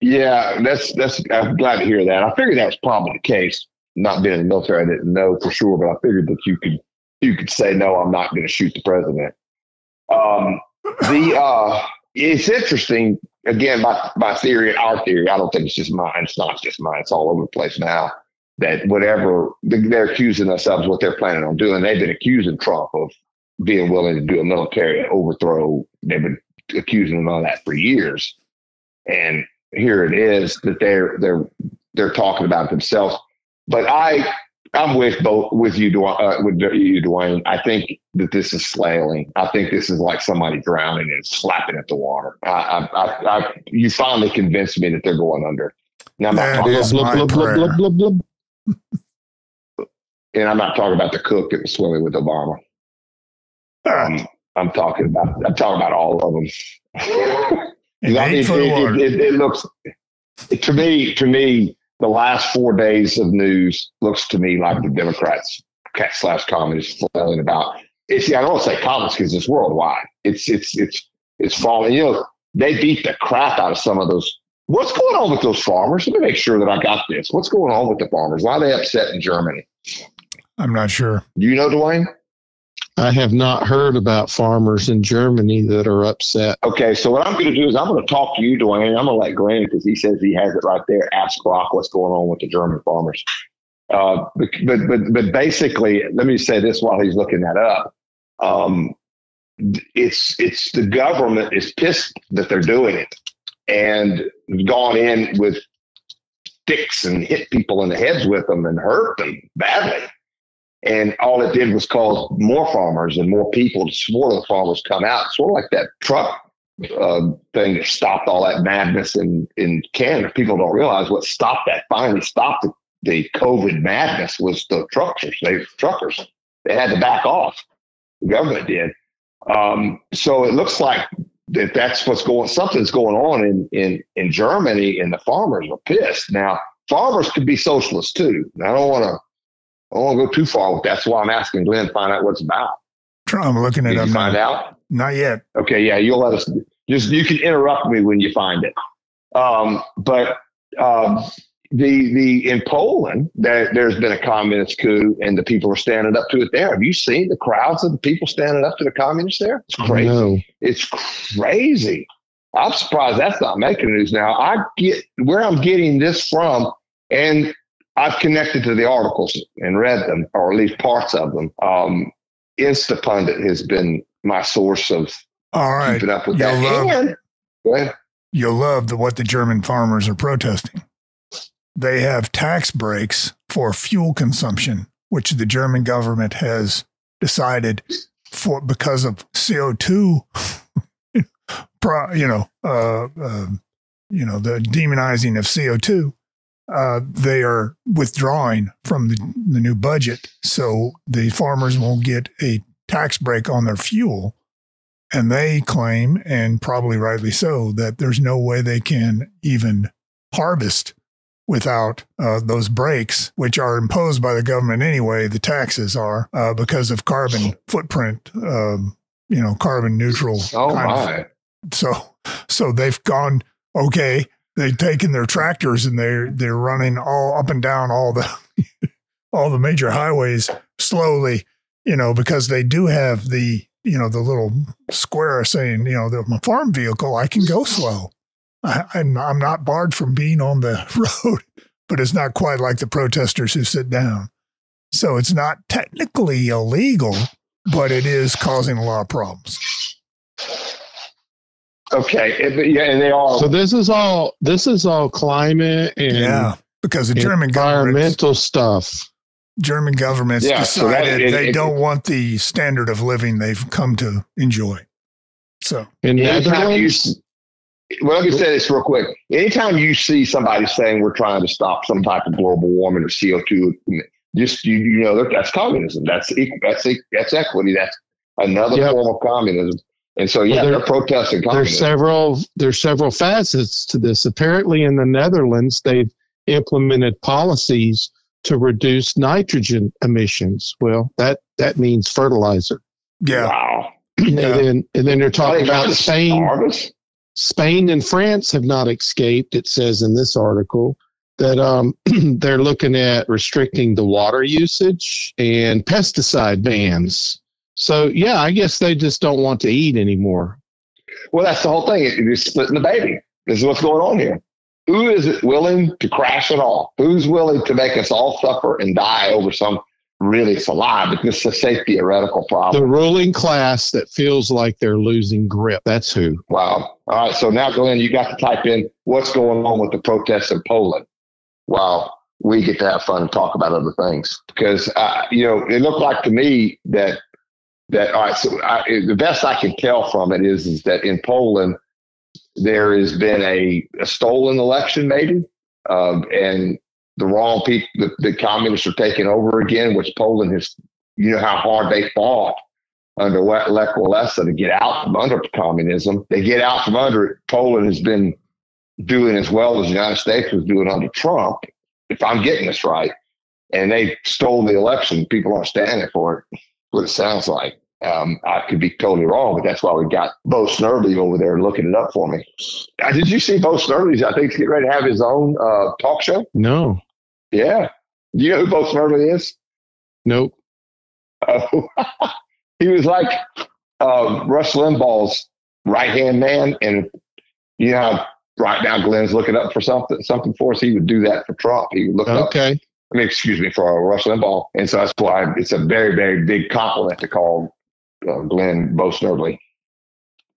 Yeah, that's that's. I'm glad to hear that. I figured that was probably the case. Not being in the military, I didn't know for sure, but I figured that you could you could say no, I'm not going to shoot the president. Um, the uh, it's interesting. Again, my my theory, our theory. I don't think it's just mine. It's not just mine. It's all over the place now. That whatever they're accusing us of is what they're planning on doing. They've been accusing Trump of being willing to do a military overthrow. They've been accusing him of that for years, and here it is that they're they're they're talking about themselves. But I I'm with both with you, Dwayne, uh, with you, Dwayne. I think that this is flailing. I think this is like somebody drowning and slapping at the water. I, I, I, I you finally convinced me that they're going under. Now, I'm not talking about, blub, blub, blub, and I'm not talking about the cook that was swimming with Obama. Um, I'm talking about I'm talking about all of them. It, it, it, it looks to me to me the last four days of news looks to me like the Democrats cat slash communists flailing about. It's I don't want to say communists because it's worldwide. It's it's it's it's falling. You know, they beat the crap out of some of those. What's going on with those farmers? Let me make sure that I got this. What's going on with the farmers? Why are they upset in Germany? I'm not sure. Do you know, Dwayne? I have not heard about farmers in Germany that are upset. Okay, so what I'm going to do is I'm going to talk to you, Dwayne. I'm going to let Grant because he says he has it right there. Ask Brock what's going on with the German farmers. Uh, but, but but basically, let me say this while he's looking that up. Um, it's it's the government is pissed that they're doing it and gone in with sticks and hit people in the heads with them and hurt them badly. And all it did was cause more farmers and more people, more of the farmers come out. Sort of like that truck uh, thing that stopped all that madness in, in Canada. People don't realize what stopped that, finally stopped the, the COVID madness was the truckers. They truckers. They had to back off. The government did. Um, so it looks like that that's what's going, something's going on in, in, in Germany and the farmers are pissed. Now, farmers could be socialists too. I don't want to I don't go too far with that. That's why I'm asking Glenn to find out what's about. I'm looking at it. Find out. Not yet. Okay, yeah, you'll let us. Just you can interrupt me when you find it. Um, but um, the the in Poland, there, there's been a communist coup, and the people are standing up to it. There, have you seen the crowds of the people standing up to the communists there? It's crazy. No. It's crazy. I'm surprised that's not making news now. I get where I'm getting this from, and I've connected to the articles and read them, or at least parts of them. Um, Instapundit has been my source of All right. keeping up with You'll that. Love, You'll love the, what the German farmers are protesting. They have tax breaks for fuel consumption, which the German government has decided for because of CO two. you know, uh, uh, you know the demonizing of CO two uh, they are withdrawing from the, the new budget. So the farmers won't get a tax break on their fuel. And they claim, and probably rightly so, that there's no way they can even harvest without uh, those breaks, which are imposed by the government anyway. The taxes are uh, because of carbon footprint, um, you know, carbon neutral. Oh my! Of, so, so they've gone okay they've taken their tractors and they're they're running all up and down all the all the major highways slowly, you know, because they do have the you know the little square saying you know the my farm vehicle I can go slow. I, I'm I'm not barred from being on the road, but it's not quite like the protesters who sit down. So it's not technically illegal, but it is causing a lot of problems. Okay, and, yeah, and they all. So this is all this is all climate and yeah, because the German environmental stuff. German government's Yeah, so that- decided it- they it- don't want the standard of living they've come to enjoy. So In Anytime you, Netherlands, well, let me say this real quick. Anytime you see somebody saying we're trying to stop some type of global warming or CO two, just you, you know that's communism. That's that's e- that's equity. That's another Yep. form of communism. And so, yeah, Well, there- they're protesting there's several there's several facets to this. Apparently, in the Netherlands, they've implemented policies to reduce nitrogen emissions. Well, that that means fertilizer. yeah, Wow. And then and then they're talking about Spain. starve us? Spain and France have not escaped. It says in this article that um, they're looking at restricting the water usage and pesticide bans. So yeah, I guess they just don't want to eat anymore. Well, that's the whole thing. You're splitting the baby. This is what's going on here. Who is it willing to crash it all? Who's willing to make us all suffer and die over some really it's a lie, but this is a safe theoretical problem. The ruling class that feels like they're losing grip. That's who. Wow. All right. So now, Glenn, you got to type in what's going on with the protests in Poland. Wow. We get to have fun and talk about other things because, uh, you know, it looked like to me that, that, all right. So I, the best I can tell from it is, is that in Poland, there has been a, a stolen election, maybe. Um, and the wrong people, the, the communists are taking over again, which Poland has, you know, how hard they fought under Le- Lech Walesa to get out from under communism. They get out from under it. Poland has been doing as well as the United States was doing under Trump, if I'm getting this right. And they stole the election. People aren't standing for it. What it sounds like. Um, I could be totally wrong, but that's why we got Bo Snerdley over there looking it up for me. Uh, did you see Bo Snerdley's? I think he's getting ready to have his own uh, talk show. No. Yeah. Do you know who Bo Snerdley is? Nope. Oh, he was like uh, Rush Limbaugh's right hand man, and you know, how right now Glenn's looking up for something something for us. He would do that for Trump. He would look up. Okay. I mean, excuse me, for Rush Limbaugh, and so that's why it's a very, very big compliment to call uh, Glenn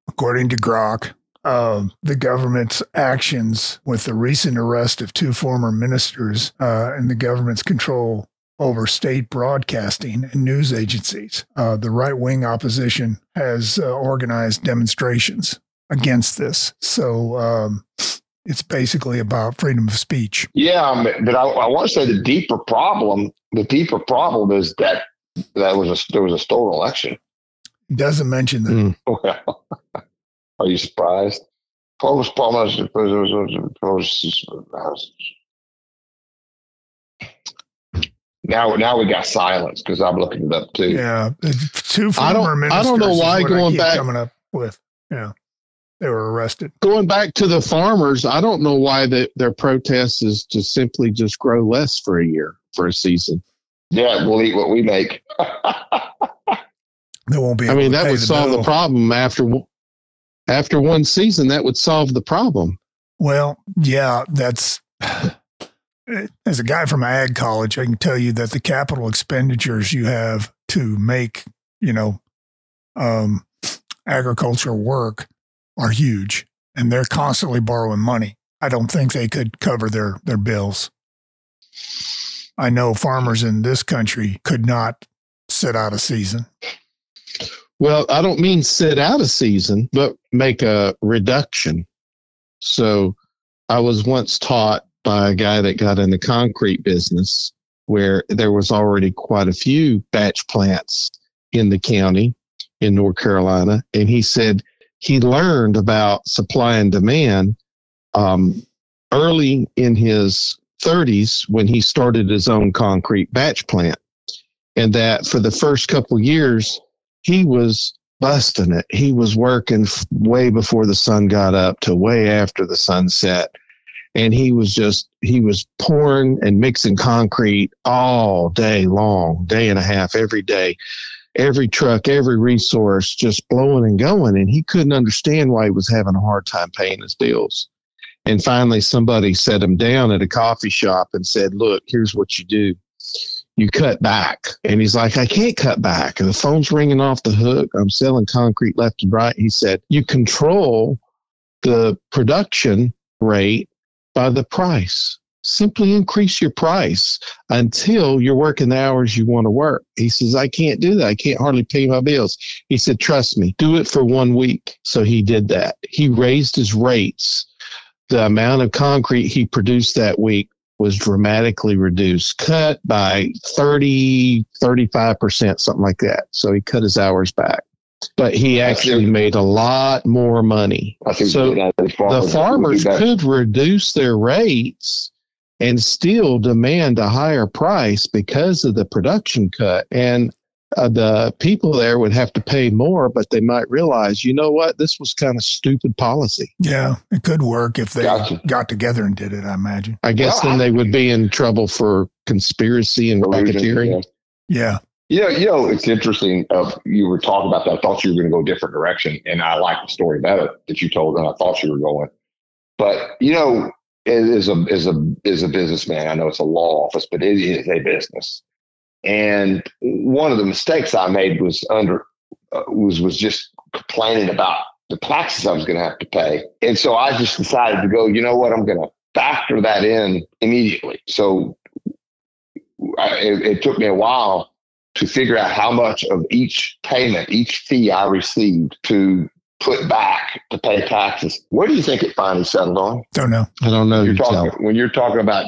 according to Grok, uh, the government's actions with the recent arrest of two former ministers uh, and the government's control over state broadcasting and news agencies. Uh, the right wing opposition has uh, organized demonstrations against this. So um, it's basically about freedom of speech. Yeah, um, but I, I want to say the deeper problem, the deeper problem is that that was a there was a stolen election. It doesn't mention that. Mm. Well, are you surprised? Polish promise. Now, now we got silence because I'm looking it up too. Yeah, the two I don't- former I don't know why going back- coming up with. Yeah, they were arrested. Going back to the farmers, I don't know why the, their protest is to simply just grow less for a year, for a season. Yeah, we'll eat what we make. They won't be. I mean, that would solve the problem after after one season. That would solve the problem. Well, yeah, that's as a guy from ag college, I can tell you that the capital expenditures you have to make, you know, um, agriculture work are huge, and they're constantly borrowing money. I don't think they could cover their their bills. I know farmers in this country could not sit out a season. Well, I don't mean sit out a season, but make a reduction. So I was once taught by a guy that got in the concrete business where there was already quite a few batch plants in the county in North Carolina. And he said he learned about supply and demand um, early in his 30s when he started his own concrete batch plant. And that for the first couple years, he was busting it. He was working way before the sun got up to way after the sun set. And he was just, he was pouring and mixing concrete all day long, day and a half, every day. Every truck, every resource just blowing and going. And he couldn't understand why he was having a hard time paying his bills. And finally, somebody set him down at a coffee shop and said, Look, here's what you do you cut back. And he's like, I can't cut back. And the phone's ringing off the hook. I'm selling concrete left and right. He said, You control the production rate by the price. Simply increase your price until you're working the hours you want to work. He says, I can't do that. I can't hardly pay my bills. He said, Trust me, do it for one week. So he did that. He raised his rates. The amount of concrete he produced that week was dramatically reduced, cut by 30, 35%, something like that. So he cut his hours back. But he actually made a lot more money. So, the The farmers could reduce their rates and still demand a higher price because of the production cut. And uh, the people there would have to pay more, but they might realize, you know what, this was kind of stupid policy. Yeah, it could work if they Gotcha. got together and did it. I imagine. I guess Well, then I- they would be in trouble for conspiracy and racketeering. Yeah, yeah. know, you know, it's interesting. Uh, you were talking about that. I thought you were going to go a different direction, and I like the story better that you told than I thought you were going. But you know, as a as a as a businessman, I know it's a law office, but it is a business. And one of the mistakes I made was under uh, was was just complaining about the taxes I was going to have to pay, and so I just decided to go. You know what? I'm going to factor that in immediately. So I, it, it took me a while to figure out how much of each payment, each fee I received to put back to pay taxes. Where do you think it finally settled on? don't know. I don't know. You're talking, when you're talking about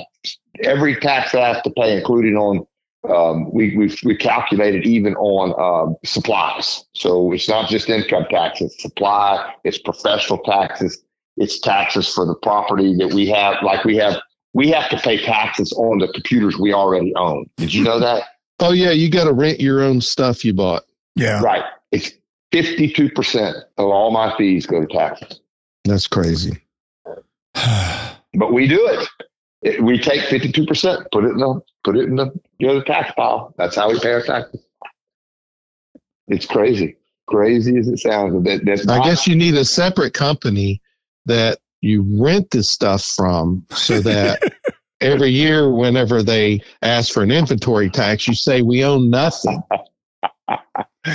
every tax I have to pay, including on um, we we we calculated even on uh, supplies. So it's not just income tax; it's supply, it's professional taxes, it's taxes for the property that we have. Like we have, we have to pay taxes on the computers we already own. Did you know that? Oh, yeah, you got to rent your own stuff you bought. Yeah, Right. It's 52% of all my fees go to taxes. That's crazy. But we do it. It- We take 52%, put it in the put it in the you know, the tax pile. That's how we pay our taxes. It's crazy. Crazy as it sounds. That, that's I not- guess you need a separate company that you rent this stuff from so that every year, whenever they ask for an inventory tax, you say, We own nothing.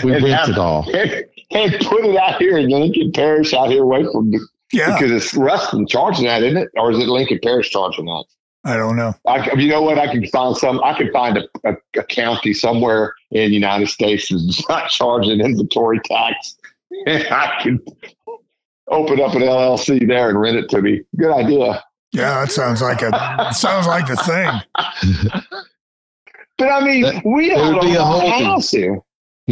We rent it all. and put it out here in Lincoln Parish out here away from the, yeah. because it's Ruston charging that, isn't it? Or is it Lincoln Parish charging that? I don't know. I, you know what? I can find some. I can find a, a, a county somewhere in the United States that's not charging inventory tax, and I can open up an LLC there and rent it to me. Good idea. Yeah, that sounds like a sounds like the thing. But I mean, That- we that don't be own a a whole thing. house here.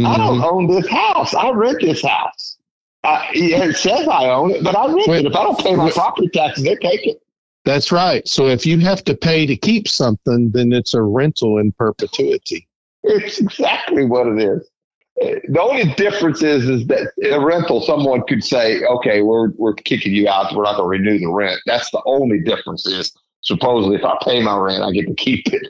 I don't Mhm. own this house. I rent this house. I, it says I own it, but I rent Wait. it. If I don't pay my property taxes, they take it. That's right. So if you have to pay to keep something, then it's a rental in perpetuity. It's exactly what it is. Uh, The only difference is, is that in a rental, someone could say, "Okay, we're we're kicking you out. We're not going to renew the rent." That's the only difference. Is supposedly if I pay my rent, I get to keep it.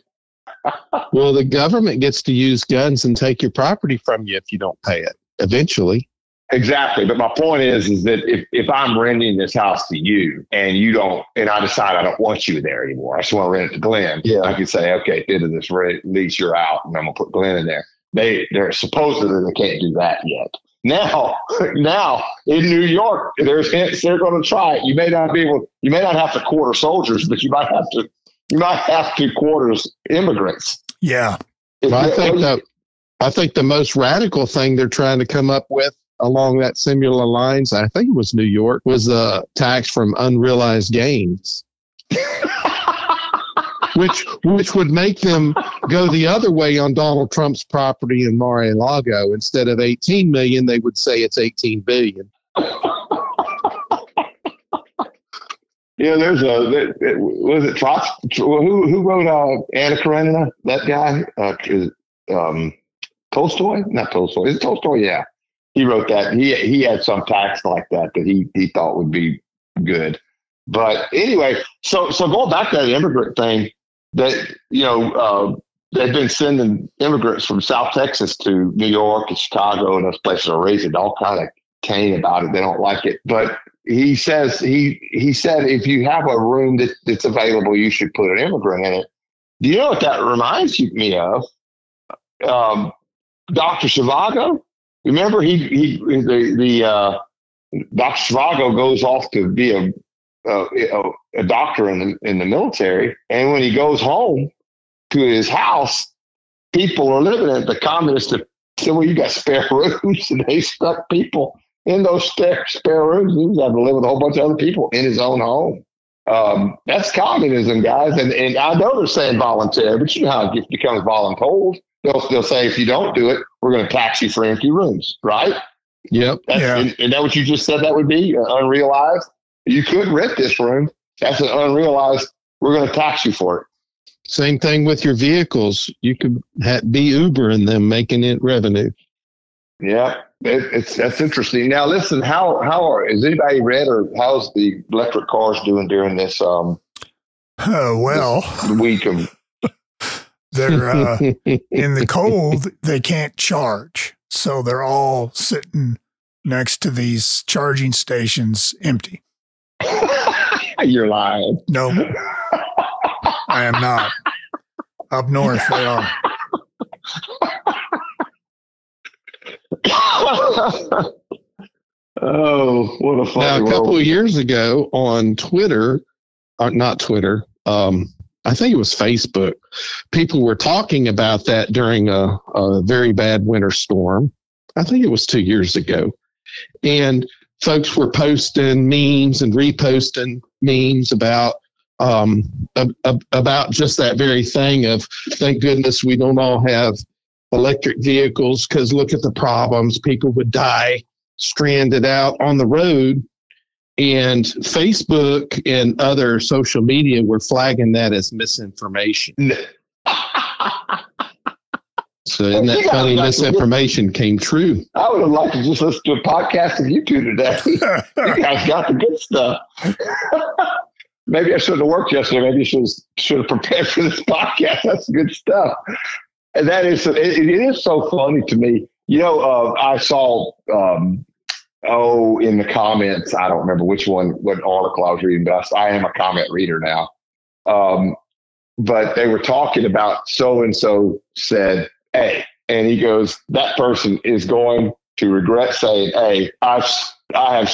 Well, the government gets to use guns and take your property from you if you don't pay it eventually. Exactly. But my point is, is that if, if I'm renting this house to you and you don't, and I decide I don't want you there anymore, I just want to rent it to Glenn. Yeah. I can say, okay, at the end of this rent lease, you're out, and I'm gonna put Glenn in there. They they're supposedly they can't do that yet. Now, now in New York, there's hints they're going to try it. You may not be able, you may not have to quarter soldiers, but you might have to, you might have to quarters immigrants. Yeah, Well, I think that I think the most radical thing they're trying to come up with along that similar lines, I think it was New York, was a tax from unrealized gains. which which would make them go the other way on Donald Trump's property in Mar-a-Lago. Instead of 18 million, they would say it's 18 billion. Yeah, there's a was it who who wrote uh, Anna Karenina? That guy uh, is um, Tolstoy, not Tolstoy. Is Tolstoy? Yeah, he wrote that. He he had some tax like that that he he thought would be good. But anyway, so so going back to that immigrant thing, that you know uh, they've been sending immigrants from South Texas to New York and Chicago and those places are raising all kind of Cain about it. They don't like it, but he says he he said if you have a room that, that's available, you should put an immigrant in it. Do you know what that reminds me of? Um, Doctor Zhivago. Remember he he the the uh, Dr. Zhivago goes off to be a, a, a doctor in the, in the military. And when he goes home to his house, people are living in. The communists said, well, you got spare rooms. And they stuck people in those spare, spare rooms. He was having to live with a whole bunch of other people in his own home. Um, that's communism, guys. And, and I know they're saying voluntary, but you know how it becomes voluntold. They'll, they'll say, if you don't do it, we're going to tax you for empty rooms, right? Yep. That's, Yeah. and, and that what you just said that would be uh, unrealized? You could rent this room. That's an unrealized. We're going to tax you for it. Same thing with your vehicles. You could ha- be Uber and them making it revenue. Yeah, it, it's that's interesting. Now, listen, how how are is anybody read or how's the electric cars doing during this um Uh, well, week of? They're uh, in the cold. They can't charge, so they're all sitting next to these charging stations empty. You're lying. No, I am not. Up north, they are. oh, what a Now, a couple world. of years ago on Twitter, or not Twitter, um, I think it was Facebook, people were talking about that during a, a very bad winter storm. I think it was two years ago. And folks were posting memes and reposting memes about um, ab- ab- about just that very thing of thank goodness we don't all have electric vehicles because look at the problems people would die stranded out on the road and facebook and other social media were flagging that as misinformation so isn't that funny that's- misinformation came true I would have liked to just listen to a podcast of you two today. you guys got the good stuff. Maybe I shouldn't have worked yesterday. Maybe I should have, should have prepared for this podcast. That's good stuff. And that is, it, it is so funny to me. You know, uh, I saw, um, oh, in the comments, I don't remember which one, what article I was reading, but I, I am a comment reader now. Um, but they were talking about so and so said A, and he goes, that person is going to regret saying A. I've I have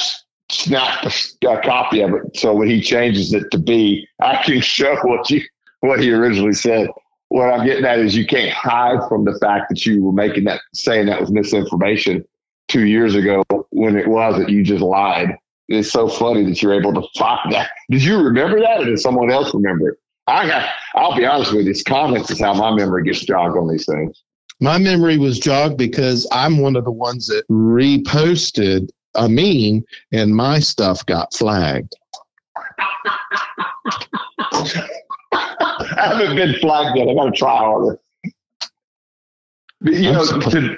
snapped a, a copy of it, so when he changes it to B, I can show what you what he originally said. What I'm getting at is you can't hide from the fact that you were making that saying that was misinformation two years ago when it was that You just lied. It's so funny that you're able to find that. Did you remember that, or did someone else remember it? I got. I'll be honest with you. These comments is how my memory gets jogged on these things. my memory was jogged because i'm one of the ones that reposted a meme and my stuff got flagged I haven't been flagged yet. I got to try harder. But, you know, to,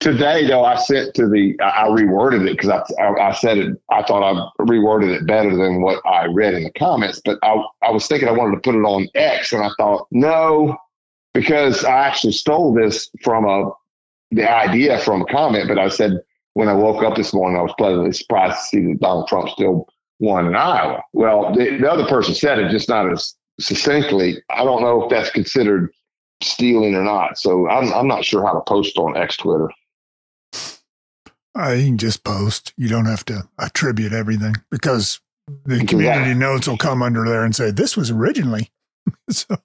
today though, I sent to the, I, I reworded it because I, I, I said it. I thought I reworded it better than what I read in the comments. But I, I was thinking I wanted to put it on X, and I thought no, because I actually stole this from a the idea from a comment. But I said when I woke up this morning, I was pleasantly surprised to see that Donald Trump still won in Iowa. Well, the, the other person said it just not as succinctly. I don't know if that's considered stealing or not. So I'm, I'm not sure how to post on X Twitter. Uh, you can just post. You don't have to attribute everything because the community I- notes will come under there and say this was originally. so,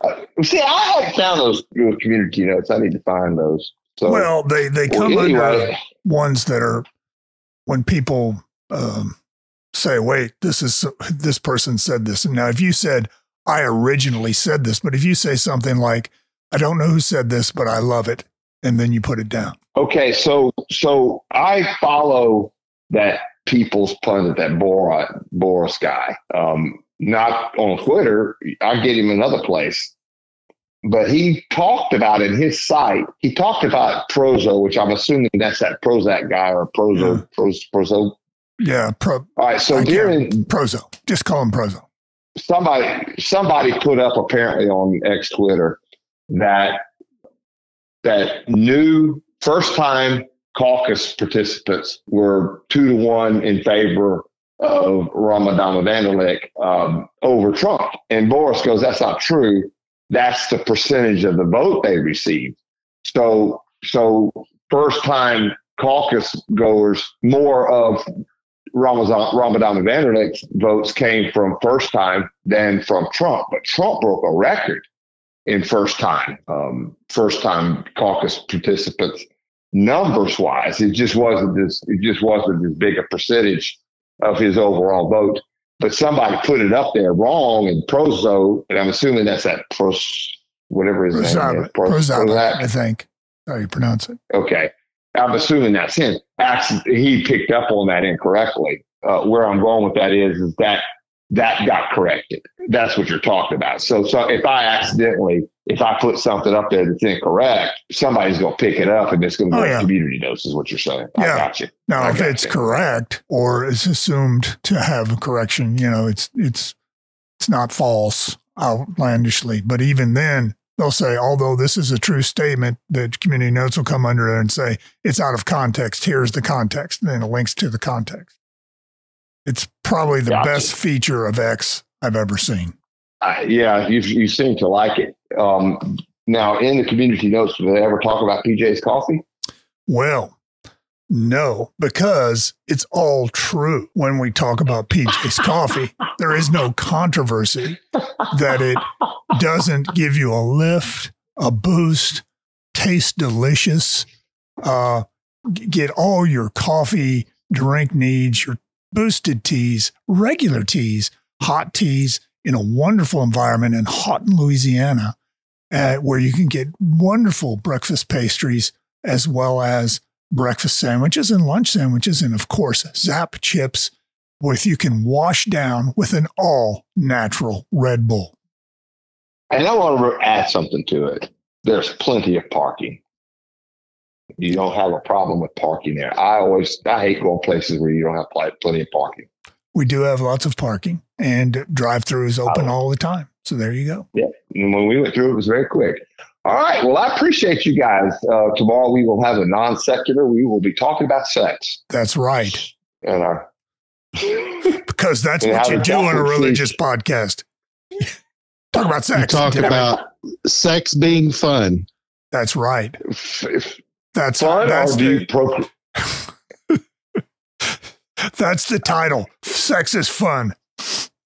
Uh, see, I haven't found those community notes. I need to find those. So, well, they they well, come under ones that are when people um, say, "Wait, this is this person said this." And now, if you said, "I originally said this," but if you say something like, "I don't know who said this, but I love it," and then you put it down. okay, so so I follow that people's pundit, that Boris, Boris guy. Um, not on Twitter. I get him another place. But he talked about in his site, he talked about Prozo, which I'm assuming that's that Prozac guy or Prozo, Prozo, Prozo. Yeah, pro, All right. So I during prozo. Just call him prozo. somebody somebody put up apparently on X Twitter that that new first time caucus participants were two to one in favor of Ramadan Vanderlick um, over Trump. And Boris goes, that's not true. That's the percentage of the vote they received. So so first time caucus goers, more of Ramadan, Ramadan and Vanderlecht's votes came from first time than from Trump. But Trump broke a record in first time, um, first time caucus participants numbers wise. It just wasn't this. It just wasn't as big a percentage of his overall vote. But somebody put it up there wrong in Prozo, and I'm assuming that's that pros, whatever his name is. Pros, I think. How you pronounce it? Okay. I'm assuming that's him. He picked up on that incorrectly. Uh, where I'm going with that is, is that that got corrected. That's what you're talking about. So, so if I accidentally, if I put something up there that's incorrect, somebody's going to pick it up and it's going oh, to go oh, yeah. community notes, is what you're saying. Yeah. I got you. Now, I if it's you. correct or is assumed to have a correction, you know, it's, it's, it's not false outlandishly, but even then they'll say, although this is a true statement, the community notes will come under there and say, it's out of context. Here's the context. And then it links to the context. It's probably the gotcha. best feature of X I've ever seen. Uh, yeah, you, you seem to like it. Um, now, in the community notes, do they ever talk about PJ's coffee? Well, no, because it's all true when we talk about PJ's coffee. There is no controversy that it doesn't give you a lift, a boost, taste delicious, uh, get all your coffee drink needs, your boosted teas, regular teas, hot teas in a wonderful environment in Haughton, Louisiana, uh, where you can get wonderful breakfast pastries as well as breakfast sandwiches and lunch sandwiches, and of course, Zapp's chips with you can wash down with an all natural Red Bull. And I want to add something to it. There's plenty of parking. You don't have a problem with parking there. I always I hate going places where you don't have plenty of parking. We do have lots of parking, and drive through is open all the time. So there you go. Yeah, and when we went through, it was very quick. All right. Well, I appreciate you guys. Uh, tomorrow we will have a non secular. We will be talking about sex. That's right. And our because that's what you do on a religious podcast. talk about sex. You talk about sex being fun. That's right. That's. That's the, that's the title. Sex is fun.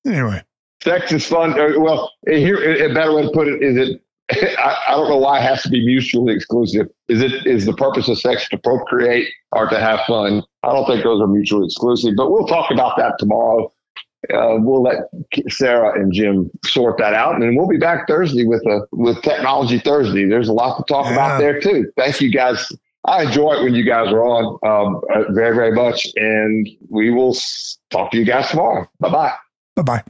Anyway, sex is fun. Uh, well, here a better way to put it is it I, I, don't know why it has to be mutually exclusive. Is it is the purpose of sex to procreate or to have fun? I don't think those are mutually exclusive, but we'll talk about that tomorrow. Uh, we'll let Sarah and Jim sort that out, and we'll be back Thursday with a with Technology Thursday. There's a lot to talk yeah. about there too. Thank you guys. I enjoy it when you guys are on um, uh, very very much, and we will talk to you guys tomorrow. Bye bye. Bye bye.